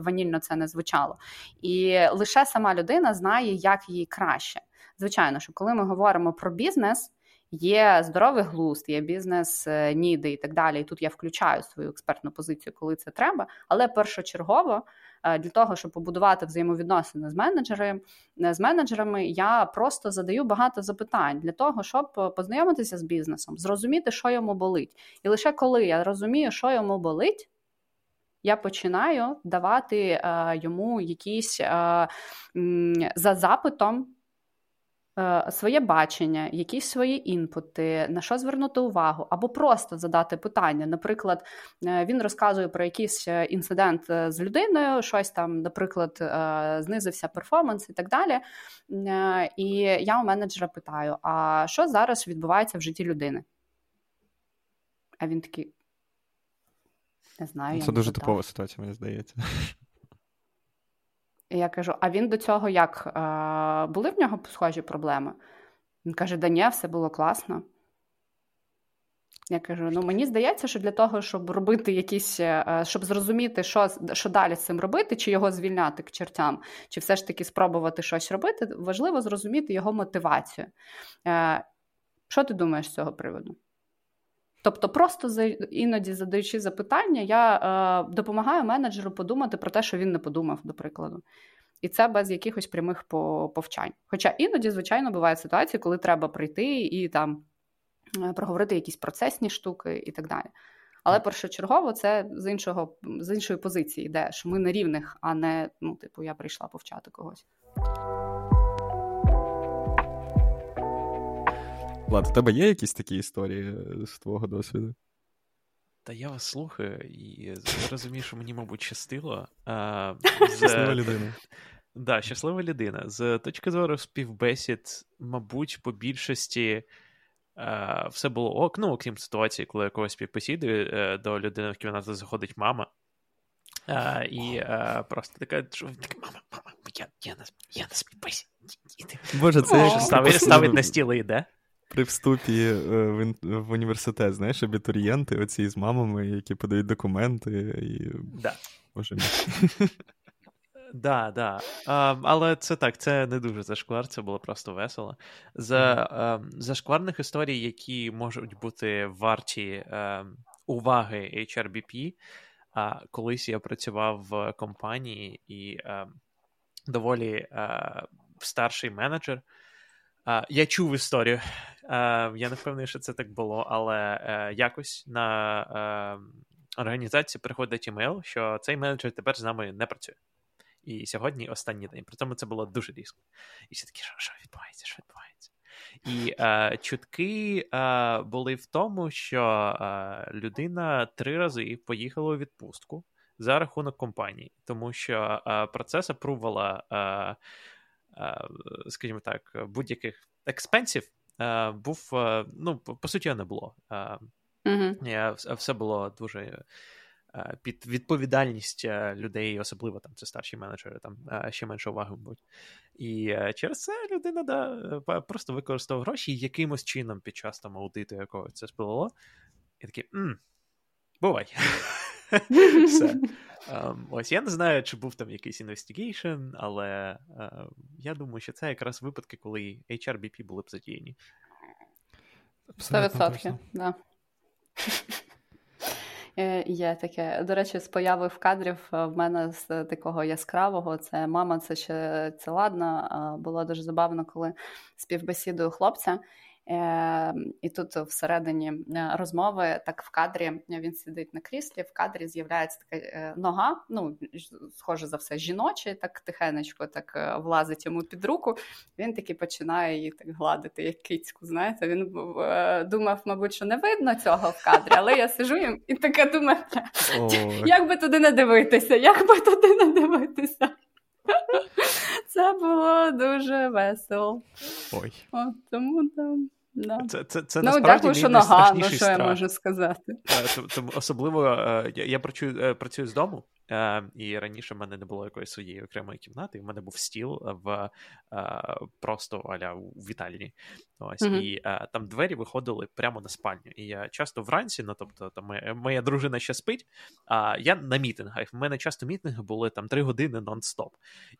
ванільно це не звучало. І лише сама людина знає, як їй краще. Звичайно, що коли ми говоримо про бізнес, Є здоровий глузд, є бізнес-ніди і так далі. І тут я включаю свою експертну позицію, коли це треба. Але першочергово е, для того, щоб побудувати взаємовідносини з менеджерами, з менеджерами, я просто задаю багато запитань для того, щоб познайомитися з бізнесом, зрозуміти, що йому болить. І лише коли я розумію, що йому болить. Я починаю давати е, йому якісь е, за запитом Е, своє бачення, якісь свої інпути, на що звернути увагу, або просто задати питання. Наприклад, е, він розказує про якийсь е, інцидент з людиною, щось там, наприклад, знизився перформанс і так далі. І я у менеджера питаю: а що зараз відбувається в житті людини? А він такий. Не знаю. Це дуже типова ситуація, мені здається. І я кажу: а він до цього як? Були в нього схожі проблеми? Він каже: Да ні, все було класно. Я кажу: ну мені здається, що для того, щоб робити якісь, е, щоб зрозуміти, що що далі з цим робити, чи його звільняти к чертям, чи все ж таки спробувати щось робити, важливо зрозуміти його мотивацію. Е, що ти думаєш з цього приводу? Тобто, просто за іноді задаючи запитання, я е, допомагаю менеджеру подумати про те, що він не подумав, до прикладу. І це без якихось прямих повчань. Хоча іноді, звичайно, бувають ситуації, коли треба прийти і там е, проговорити якісь процесні штуки і так далі. Але першочергово це з іншого з іншої позиції йде, що ми на рівних, а не ну, типу, я прийшла повчати когось. Влад, у тебе є якісь такі історії е, з твого досвіду? Та я вас слухаю і розумію, що мені, мабуть, щастило. <laughs> Щаслива людина. Да, щаслива людина. З точки зору співбесід, мабуть, по більшості е, все було ок. Ну, окрім ситуації, коли якогось співбесіди е, до людини в кімнату заходить мама. Е, і е, просто така, що мама, мама, я я, на я на співбесіді. Боже, це ставить, ставить на стіл і йде. При вступі е, в в університет, знаєш, абітурієнти, оці з мамами, які подають документи. і... Да. Боже мій. Да, да. А, Але це так, це не дуже зашквар, це було просто весело. З а, зашкварних історій, які можуть бути варті а, уваги HRBP, а, колись я працював в компанії і доволі старший менеджер. Я чув історію. Я не впевнений, що це так було, але е, якось на організації приходить імейл, що цей менеджер тепер з нами не працює. І сьогодні останній день. При цьому це було дуже різко. І все таки, що, що відбувається, що відбувається? І е, чутки е, були в тому, що е, людина три рази поїхала у відпустку за рахунок компанії, тому що е, процес апрувала, е, е, скажімо так, будь-яких експенсів був, ну, по суті, не було. Mm-hmm. Все було дуже Е, під відповідальність е, людей, особливо там це старші менеджери, там е, ще менше уваги мабуть. І через це людина да, просто використовувала гроші якимось чином під час там аудиту, якого це спливало, і такий бувай. <laughs> <laughs> Все. Um, <laughs> ось я не знаю, чи був там якийсь investigation, але uh, я думаю, що це якраз випадки, коли HRBP були б задіяні. 100%, да. <laughs> Е, є таке. До речі, з появи в кадрів е, в мене з такого яскравого це мама, це ще це ладно. Було дуже забавно, коли співбесідую хлопця. Е, і тут всередині е, розмови, так в кадрі він сидить на кріслі, в кадрі з'являється така е, нога, ну, схоже за все, жіноче, так тихенечко так влазить йому під руку. Він таки починає її так гладити, як кицьку. Знаєте, він думав, мабуть, що не видно цього в кадрі, але я сижу їм і таке думаю, як би туди не дивитися, як би туди не дивитися. Це було дуже весело. Ой. От, тому там. Да. Це це, це ну, насправді дякую, що нога, ну що страх. я можу сказати. Тому особливо я, я працюю, е, працюю з дому, Е, І раніше в мене не було якоїсь своєї окремої кімнати, і в мене був стіл в е, просто аля у вітальні. Ось mm-hmm. і е, там двері виходили прямо на спальню. І я часто вранці, ну тобто, там моя, моя дружина ще спить. А я на мітингах. В мене часто мітинги були там три години нон-стоп.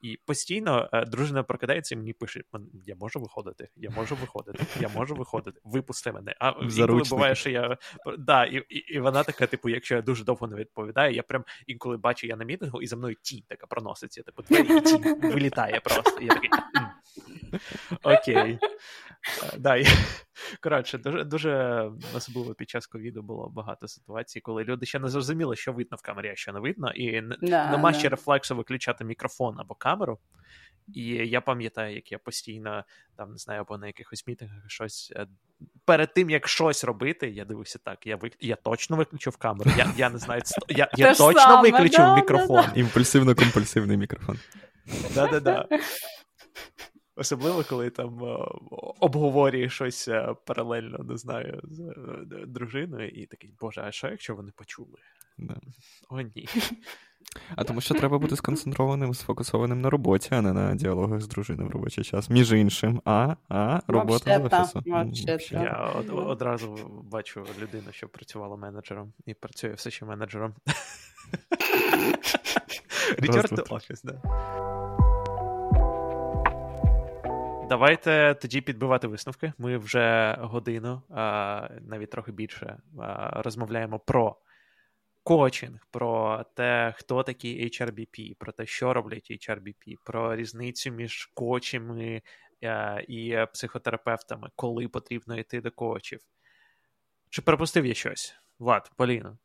І постійно е, дружина прокидається і мені пише: Я можу виходити, я можу виходити, я можу виходити. Випусти мене. А інколи буває, що я да, і, і, і вона така, типу, якщо я дуже довго не відповідаю, я прям інколи бачу, я на мітингу, і за мною тінь така проноситься. Типу, <laughs> двері і тінь вилітає просто. І я такий. Окей. Е, да, <laughs> Коротше, дуже дуже особливо під час ковіду було багато ситуацій, коли люди ще не зрозуміли, що видно в камері, а що не видно, і да, нема да. ще рефлексу виключати мікрофон або камеру. І я пам'ятаю, як я постійно там не знаю, або на якихось мітингах щось е, перед тим як щось робити, я дивився так. Я вик... я точно виключив камеру. Я я не знаю, я я точно саме, виключив да, мікрофон. Імпульсивно-компульсивний мікрофон. Да-да-да. <laughs> Особливо, коли там обговорює щось е, паралельно, не знаю, з е, дружиною, і такий, Боже, а що, якщо вони почули? Да. О, ні. А тому що треба бути сконцентрованим, сфокусованим на роботі, а не на діалогах з дружиною в робочий час. Між іншим, а а робота з офісу. Я од, одразу бачу людину, що працювала менеджером і працює все ще менеджером. Return to office, да. Давайте тоді підбивати висновки. Ми вже годину, навіть трохи більше, розмовляємо про коучинг, про те, хто такий HRBP, про те, що роблять HRBP, про різницю між коучами і психотерапевтами, коли потрібно йти до коучів. Чи пропустив я щось? Влад, Поліна?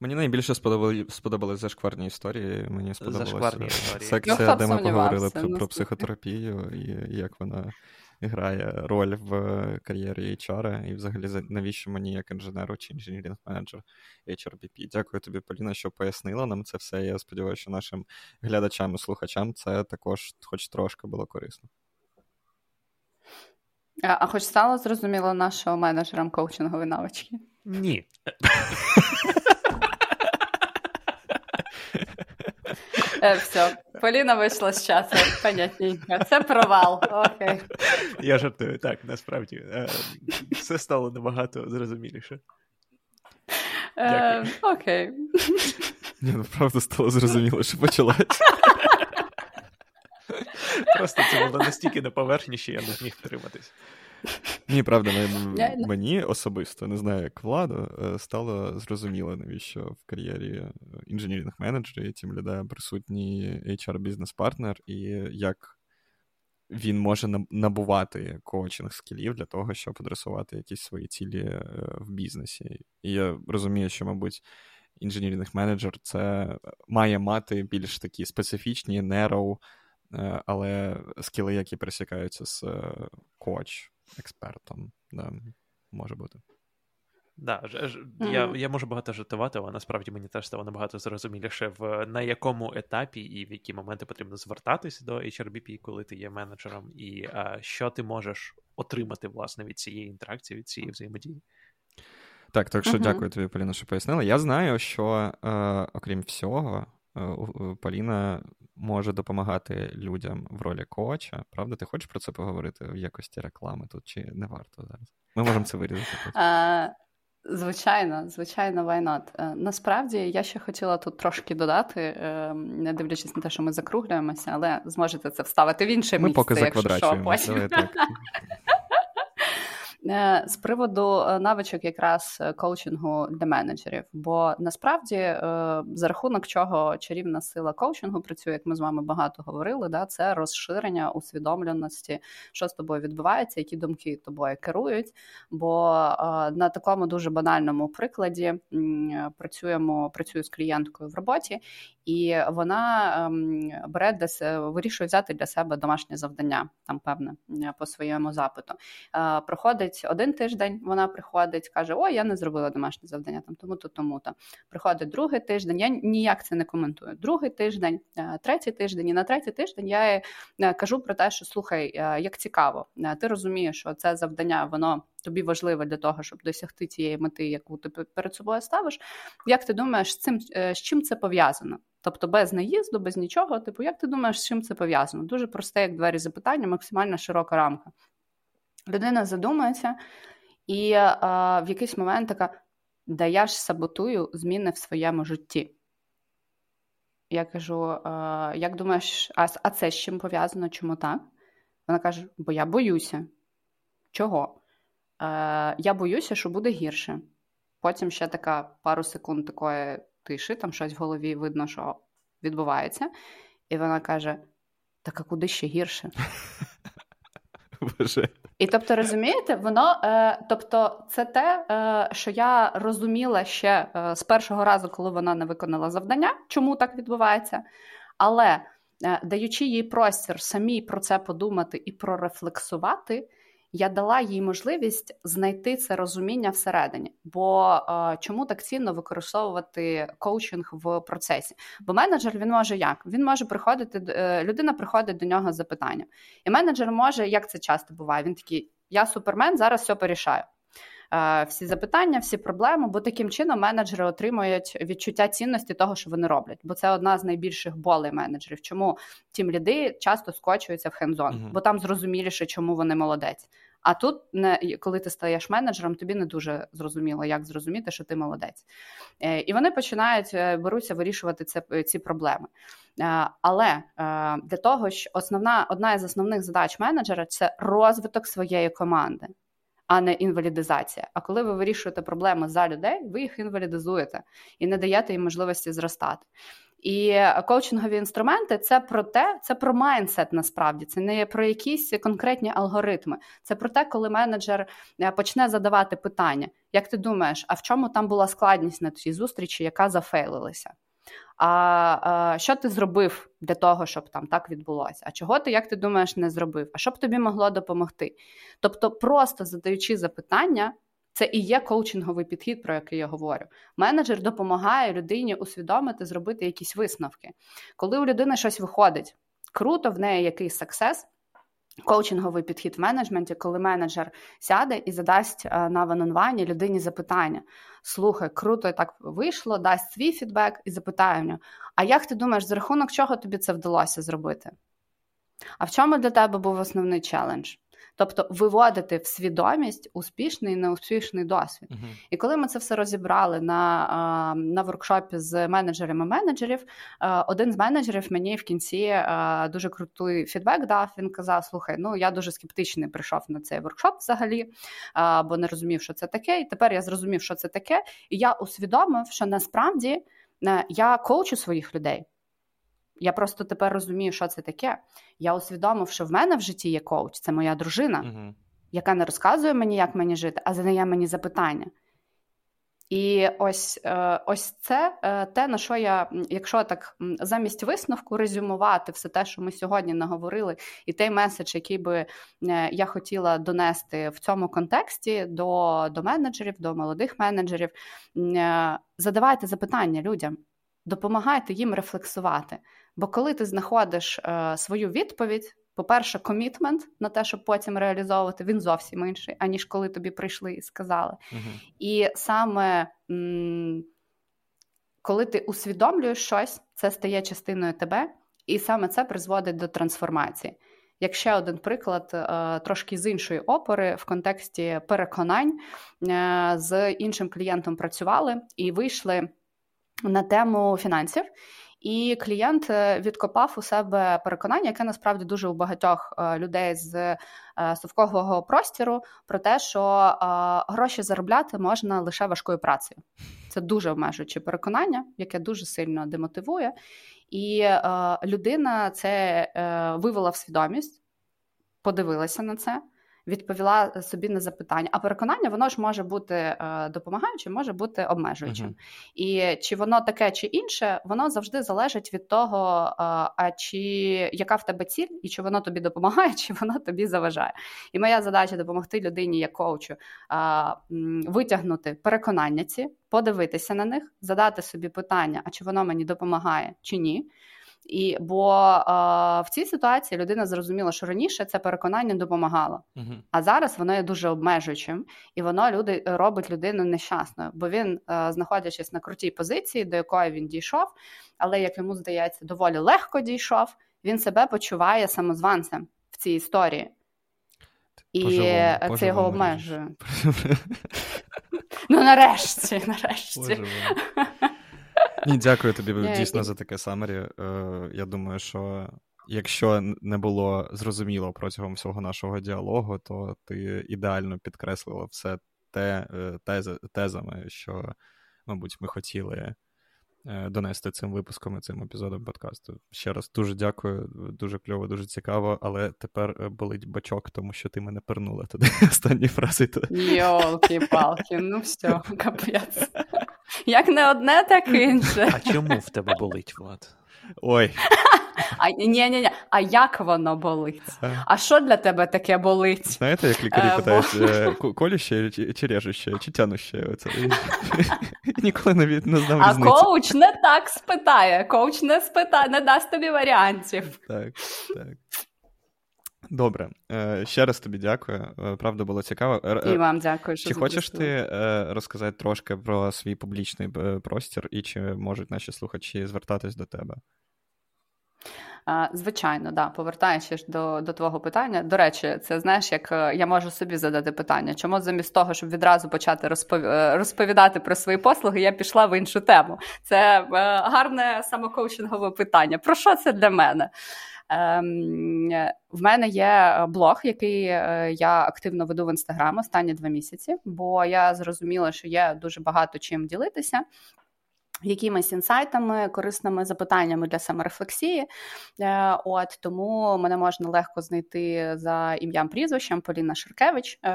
Мені найбільше сподобали, сподобались зашкварні історії. Мені сподобалася секція, ну, де ми поговорили про, про психотерапію і як вона грає роль в кар'єрі HR, і взагалі навіщо мені як інженеру чи інженірінг менеджер HRBP. Дякую тобі, Поліна, що пояснила нам це все. Я сподіваюся, що нашим глядачам і слухачам це також, хоч трошки, було корисно. А, а хоч стало зрозуміло нашого менеджерам коучингові навички? Ні. <laughs> Е, Все, Поліна вийшла з часу, понятненько. Це провал. Окей. Я жартую, так, насправді. Е, все стало набагато зрозуміліше. Е, Окей. Ні, ну правда стало зрозуміло, що почалось. Просто це було настільки на поверхні, що я не зміг втриматись. Ні, правда, мені особисто не знаю, як владу, е, стало зрозуміло, навіщо в кар'єрі е, інженерних менеджерів тим людей присутній HR-бізнес-партнер, і як він може набувати коучинг скілів для того, щоб адресувати якісь свої цілі е, в бізнесі. І я розумію, що, мабуть, інженерний менеджер це має мати більш такі специфічні, narrow, але скіли, які пересікаються з коуч експертом. Да, Може бути. Да, ж, ж, mm-hmm. Я я можу багато жартувати, але насправді мені теж стало набагато зрозуміліше, в на якому етапі і в які моменти потрібно звертатись до HRBP, коли ти є менеджером, і а, що ти можеш отримати власне від цієї інтеракції, від цієї взаємодії. Так, так що mm-hmm. дякую тобі, Поліна, що пояснила. Я знаю, що е, окрім всього, Поліна може допомагати людям в ролі коуча. Правда, ти хочеш про це поговорити в якості реклами тут чи не варто зараз? Ми можемо це вирізати. Звичайно, звичайно, why not? Е, насправді я ще хотіла тут трошки додати, е, не дивлячись на те, що ми закруглюємося, але зможете це вставити в інше ми місце, поки якщо що, потім. Е, <laughs> з приводу е, навичок якраз е, коучингу для менеджерів, бо насправді за рахунок чого чарівна сила коучингу працює, як ми з вами багато говорили, да, це розширення усвідомленості, що з тобою відбувається, які думки тобою керують. Бо на такому дуже банальному прикладі працюємо, працюю з клієнткою в роботі, і вона ем, бере для вирішує взяти для себе домашнє завдання, там певне по своєму запиту. Проходить один тиждень, вона приходить, каже: О, я не зробила домашнє завдання там тому-то, тому-то. Приходить другий тиждень. Я ніяк це не коментую. Другий тиждень, е, третій тиждень, і на третій тиждень я е, кажу про те, що слухай, е, як цікаво, ти розумієш, що це завдання, воно. Тобі важливо для того, щоб досягти цієї мети, яку ти перед собою ставиш. Як ти думаєш, з цим з чим це пов'язано? Тобто без наїзду, без нічого. Типу, як ти думаєш, з чим це пов'язано? Дуже просте, як двері запитання, максимально широка рамка. Людина задумається, і а, в якийсь момент така, да я ж саботую зміни в своєму житті. Я кажу: а, як думаєш, а, а це з чим пов'язано? Чому так? Вона каже: бо я боюся. Чого? А, я боюся, що буде гірше. Потім ще така пару секунд такої тиші, там щось в голові видно, що відбувається. І вона каже: так а куди ще гірше? <laughs> Боже. І тобто, розумієте, воно, е, тобто, це те, е, що я розуміла ще е, з першого разу, коли вона не виконала завдання, чому так відбувається. Але е, даючи їй простір самій про це подумати і прорефлексувати, я дала їй можливість знайти це розуміння всередині. Бо е, чому так цінно використовувати коучинг в процесі? Бо менеджер він може як? Він може приходити е, людина приходить до нього з запитанням. І менеджер може, як це часто буває, він такий: я супермен, зараз все порішаю. Е, всі запитання, всі проблеми, бо таким чином менеджери отримують відчуття цінності того, що вони роблять. Бо це одна з найбільших болей менеджерів. Чому тім ліди часто скочуються в хендзон, uh-huh. бо там зрозуміліше, чому вони молодець. А тут, не коли ти стаєш менеджером, тобі не дуже зрозуміло, як зрозуміти, що ти молодець. Е, і вони починають е, беруться вирішувати це, ці проблеми. Але для того, що основна одна із основних задач менеджера це розвиток своєї команди а не інвалідизація. А коли ви вирішуєте проблеми за людей, ви їх інвалідизуєте і не даєте їм можливості зростати. І коучингові інструменти це про те, це про майндсет насправді. Це не про якісь конкретні алгоритми. Це про те, коли менеджер е, почне задавати питання: як ти думаєш, а в чому там була складність на цій зустрічі, яка зафейлилася? А що ти зробив для того, щоб там так відбулося? А чого ти, як ти думаєш, не зробив? А що б тобі могло допомогти? Тобто, просто задаючи запитання, це і є коучинговий підхід, про який я говорю. Менеджер допомагає людині усвідомити, зробити якісь висновки. Коли у людини щось виходить, круто, в неї якийсь саксес. Коучинговий підхід в менеджменті, коли менеджер сяде і задасть е, на ванонвані людині запитання: слухай, круто, так вийшло, дасть свій фідбек і запитає в нього, а як ти думаєш, за рахунок чого тобі це вдалося зробити? А в чому для тебе був основний челендж? Тобто виводити в свідомість успішний і неуспішний досвід. Uh-huh. І коли ми це все розібрали на на воркшопі з менеджерами менеджерів, один з менеджерів мені в кінці дуже крутий фідбек дав. Він казав: Слухай, ну я дуже скептичний прийшов на цей воркшоп взагалі, бо не розумів, що це таке. І тепер я зрозумів, що це таке, і я усвідомив, що насправді е, я коучу своїх людей. Я просто тепер розумію, що це таке. Я усвідомив, що в мене в житті є коуч, це моя дружина, uh яка не розказує мені, як мені жити, а задає мені запитання. І ось е, ось це е, те, на що я, якщо так замість висновку резюмувати все те, що ми сьогодні наговорили, і той меседж, який би е, я хотіла донести в цьому контексті до, до менеджерів, до молодих менеджерів, задавайте запитання людям, допомагайте їм рефлексувати. Бо коли ти знаходиш е, свою відповідь, по-перше, комітмент на те, щоб потім реалізовувати, він зовсім інший, аніж коли тобі прийшли і сказали. uh І саме м- коли ти усвідомлюєш щось, це стає частиною тебе, і саме це призводить до трансформації. Як ще один приклад, е, трошки з іншої опори в контексті переконань е, з іншим клієнтом працювали і вийшли на тему фінансів. І клієнт е, відкопав у себе переконання, яке насправді дуже у багатьох е, людей з е, совкового простіру, про те, що гроші заробляти можна лише важкою працею. Це дуже обмежуюче переконання, яке дуже сильно демотивує. І людина це вивела в свідомість, подивилася на це відповіла собі на запитання. А переконання воно ж може бути е, допомагаючим, може бути обмежуючим. Uh-huh. І чи воно таке, чи інше, воно завжди залежить від того, е, а чи яка в тебе ціль, і чи воно тобі допомагає, <laughs> чи воно тобі заважає. І моя задача допомогти людині, як коучу, витягнути переконання ці, подивитися на них, задати собі питання, а чи воно мені допомагає, чи ні. І бо е, в цій ситуації людина зрозуміла, що раніше це переконання допомагало, uh а зараз воно є дуже обмежуючим, і воно люди робить людину нещасною, бо він, е, знаходячись на крутій позиції, до якої він дійшов, але як йому здається, доволі легко дійшов, він себе почуває самозванцем в цій історії. І Поживу, це його обмежує. <laughs> Ну, нарешті, нарешті. Ні, дякую тобі дійсно за таке самері. Е, я думаю, що якщо не було зрозуміло протягом всього нашого діалогу, то ти ідеально підкреслила все те е, тез, тезами, що, мабуть, ми хотіли. Е, донести цим випуском і цим епізодом подкасту. Ще раз дуже дякую, дуже кльово, дуже цікаво, але тепер болить бачок, тому що ти мене пернула туди <laughs> останні фрази. Йолки-палки, ну все, капець. <laughs> Як не одне, так <laughs> інше. А чому в тебе болить, Влад? Ой. <laughs> А ні, ні, ні. А як воно болить? А що для тебе таке болить? Знаєте, як лікарі е, питають, бо... колюще чи режуще, чи тянуще? Оце. Ніколи не, не знав А різниці. коуч не так спитає. Коуч не спитає, не дасть тобі варіантів. Так, так. Добре, е, ще раз тобі дякую. Е, правда, було цікаво. І вам дякую. що Чи хочеш ти е, розказати трошки про свій публічний простір і чи можуть наші слухачі звертатись до тебе? Звичайно, да, повертаючись до до твого питання. До речі, це знаєш, як я можу собі задати питання, чому замість того, щоб відразу почати розповідати про свої послуги, я пішла в іншу тему. Це гарне самокоучингове питання. Про що це для мене? Ем, в мене є блог, який е, я активно веду в інстаграм останні два місяці, бо я зрозуміла, що є дуже багато чим ділитися. Якимись інсайтами, корисними запитаннями для саморефлексії. Е, от Тому мене можна легко знайти за ім'ям прізвищем Поліна Ширкевич. Е,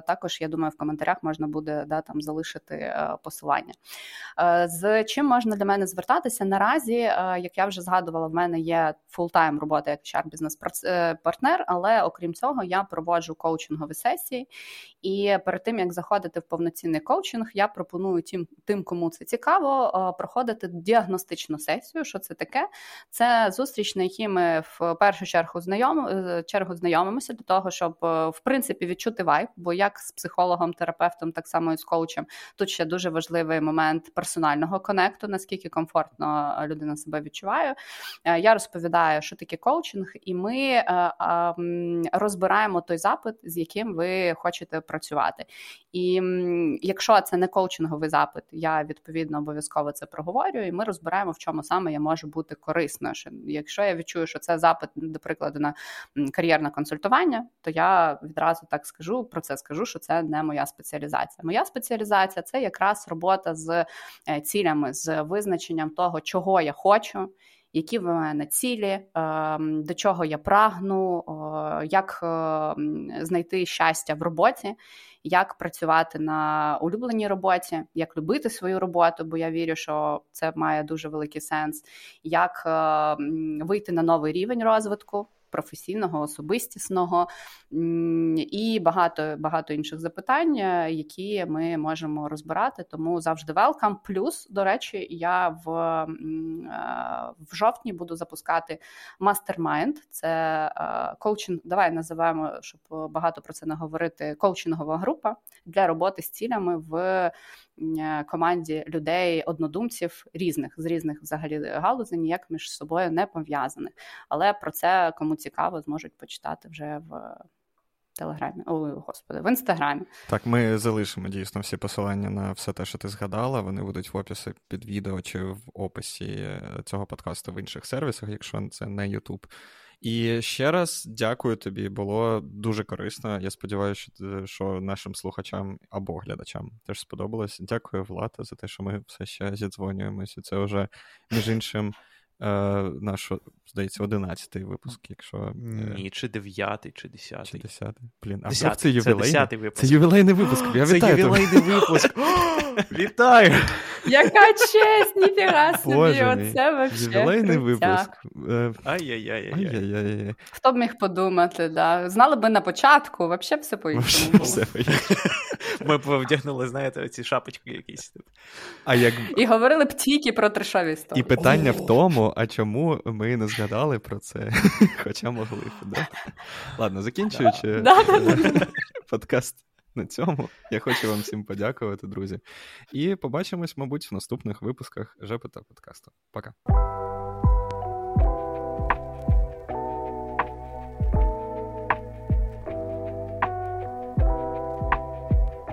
також, я думаю, в коментарях можна буде да, там залишити е, посилання. З чим можна до мене звертатися? Наразі, як я вже згадувала, в мене є full-time робота як HR бізнес партнер але окрім цього, я проводжу коучингові сесії. І перед тим як заходити в повноцінний коучинг, я пропоную тим, тим кому це цікаво проходити діагностичну сесію. Що це таке? Це зустріч, на якій ми в першу чергу знайом, е, чергу знайомимося для того, щоб е, в принципі відчути вайб, бо як з психологом, терапевтом, так само і з коучем, тут ще дуже важливий момент персонального конекту, наскільки комфортно людина себе відчуває. Е, я розповідаю, що таке коучинг, і ми розбираємо той запит, з яким ви хочете працювати. І якщо це не коучинговий запит, я відповідно обов'язково це проговорюю, і ми розбираємо, в чому саме я можу бути корисною. Якщо я відчую, що це запит, до прикладу, на кар'єрне консультування, то я відразу так скажу про це. Скажу, що це не моя спеціалізація. Моя спеціалізація це якраз робота з е, цілями, з визначенням того, чого я хочу які в мене цілі, ем, до чого я прагну, як ем, знайти щастя в роботі, як працювати на улюбленій роботі, як любити свою роботу, бо я вірю, що це має дуже великий сенс, як ем, вийти на новий рівень розвитку професійного, особистісного і багато багато інших запитань, е, які ми можемо розбирати. Тому завжди welcome. Плюс, до речі, я в е, в жовтні буду запускати mastermind. Це е, коучинг. Давай називаємо, щоб багато про це не говорити. Коучингова група для роботи з цілями в команді людей, однодумців різних з різних взагалі галузей, ніяк між собою не пов'язаних. Але про це кому цікаво, зможуть почитати вже в. Телеграмі, о, господи, в інстаграмі. Так, ми залишимо дійсно всі посилання на все те, що ти згадала. Вони будуть в описі під відео чи в описі е, цього подкасту в інших сервісах, якщо це не YouTube. І ще раз дякую тобі. Було дуже корисно. Я сподіваюся, що нашим слухачам або глядачам теж сподобалось. Дякую, Влада, за те, що ми все ще зідзвонюємося. Це вже між іншим. Е, наш, здається, одинадцятий випуск, якщо. Е, Ні, чи дев'ятий, чи десятий. Чи десятий. Блін, а десятий. це ювілейний? Це випуск. Це ювілейний випуск. Я <gasps> це вітаю ювілейний випуск. <gasps> <gasps> Вітаю! Яка честь, ніфіга собі, <laughs> оце вообще Ювілейний випуск. Е, Ай-яй-яй. Хто б міг подумати, да. Знали би на початку, вообще все по-іншому. <laughs> Ми б вдягнули, знаєте, ці шапочки якісь. А як... І говорили б тільки про трешові історії. І питання в тому, а чому ми не згадали про це, <laughs> хоча могли б. Да? Ладно, закінчуючи подкаст на цьому. Я хочу вам всім подякувати, друзі. І побачимось, мабуть, в наступних випусках ЖПТ подкасту. Пока.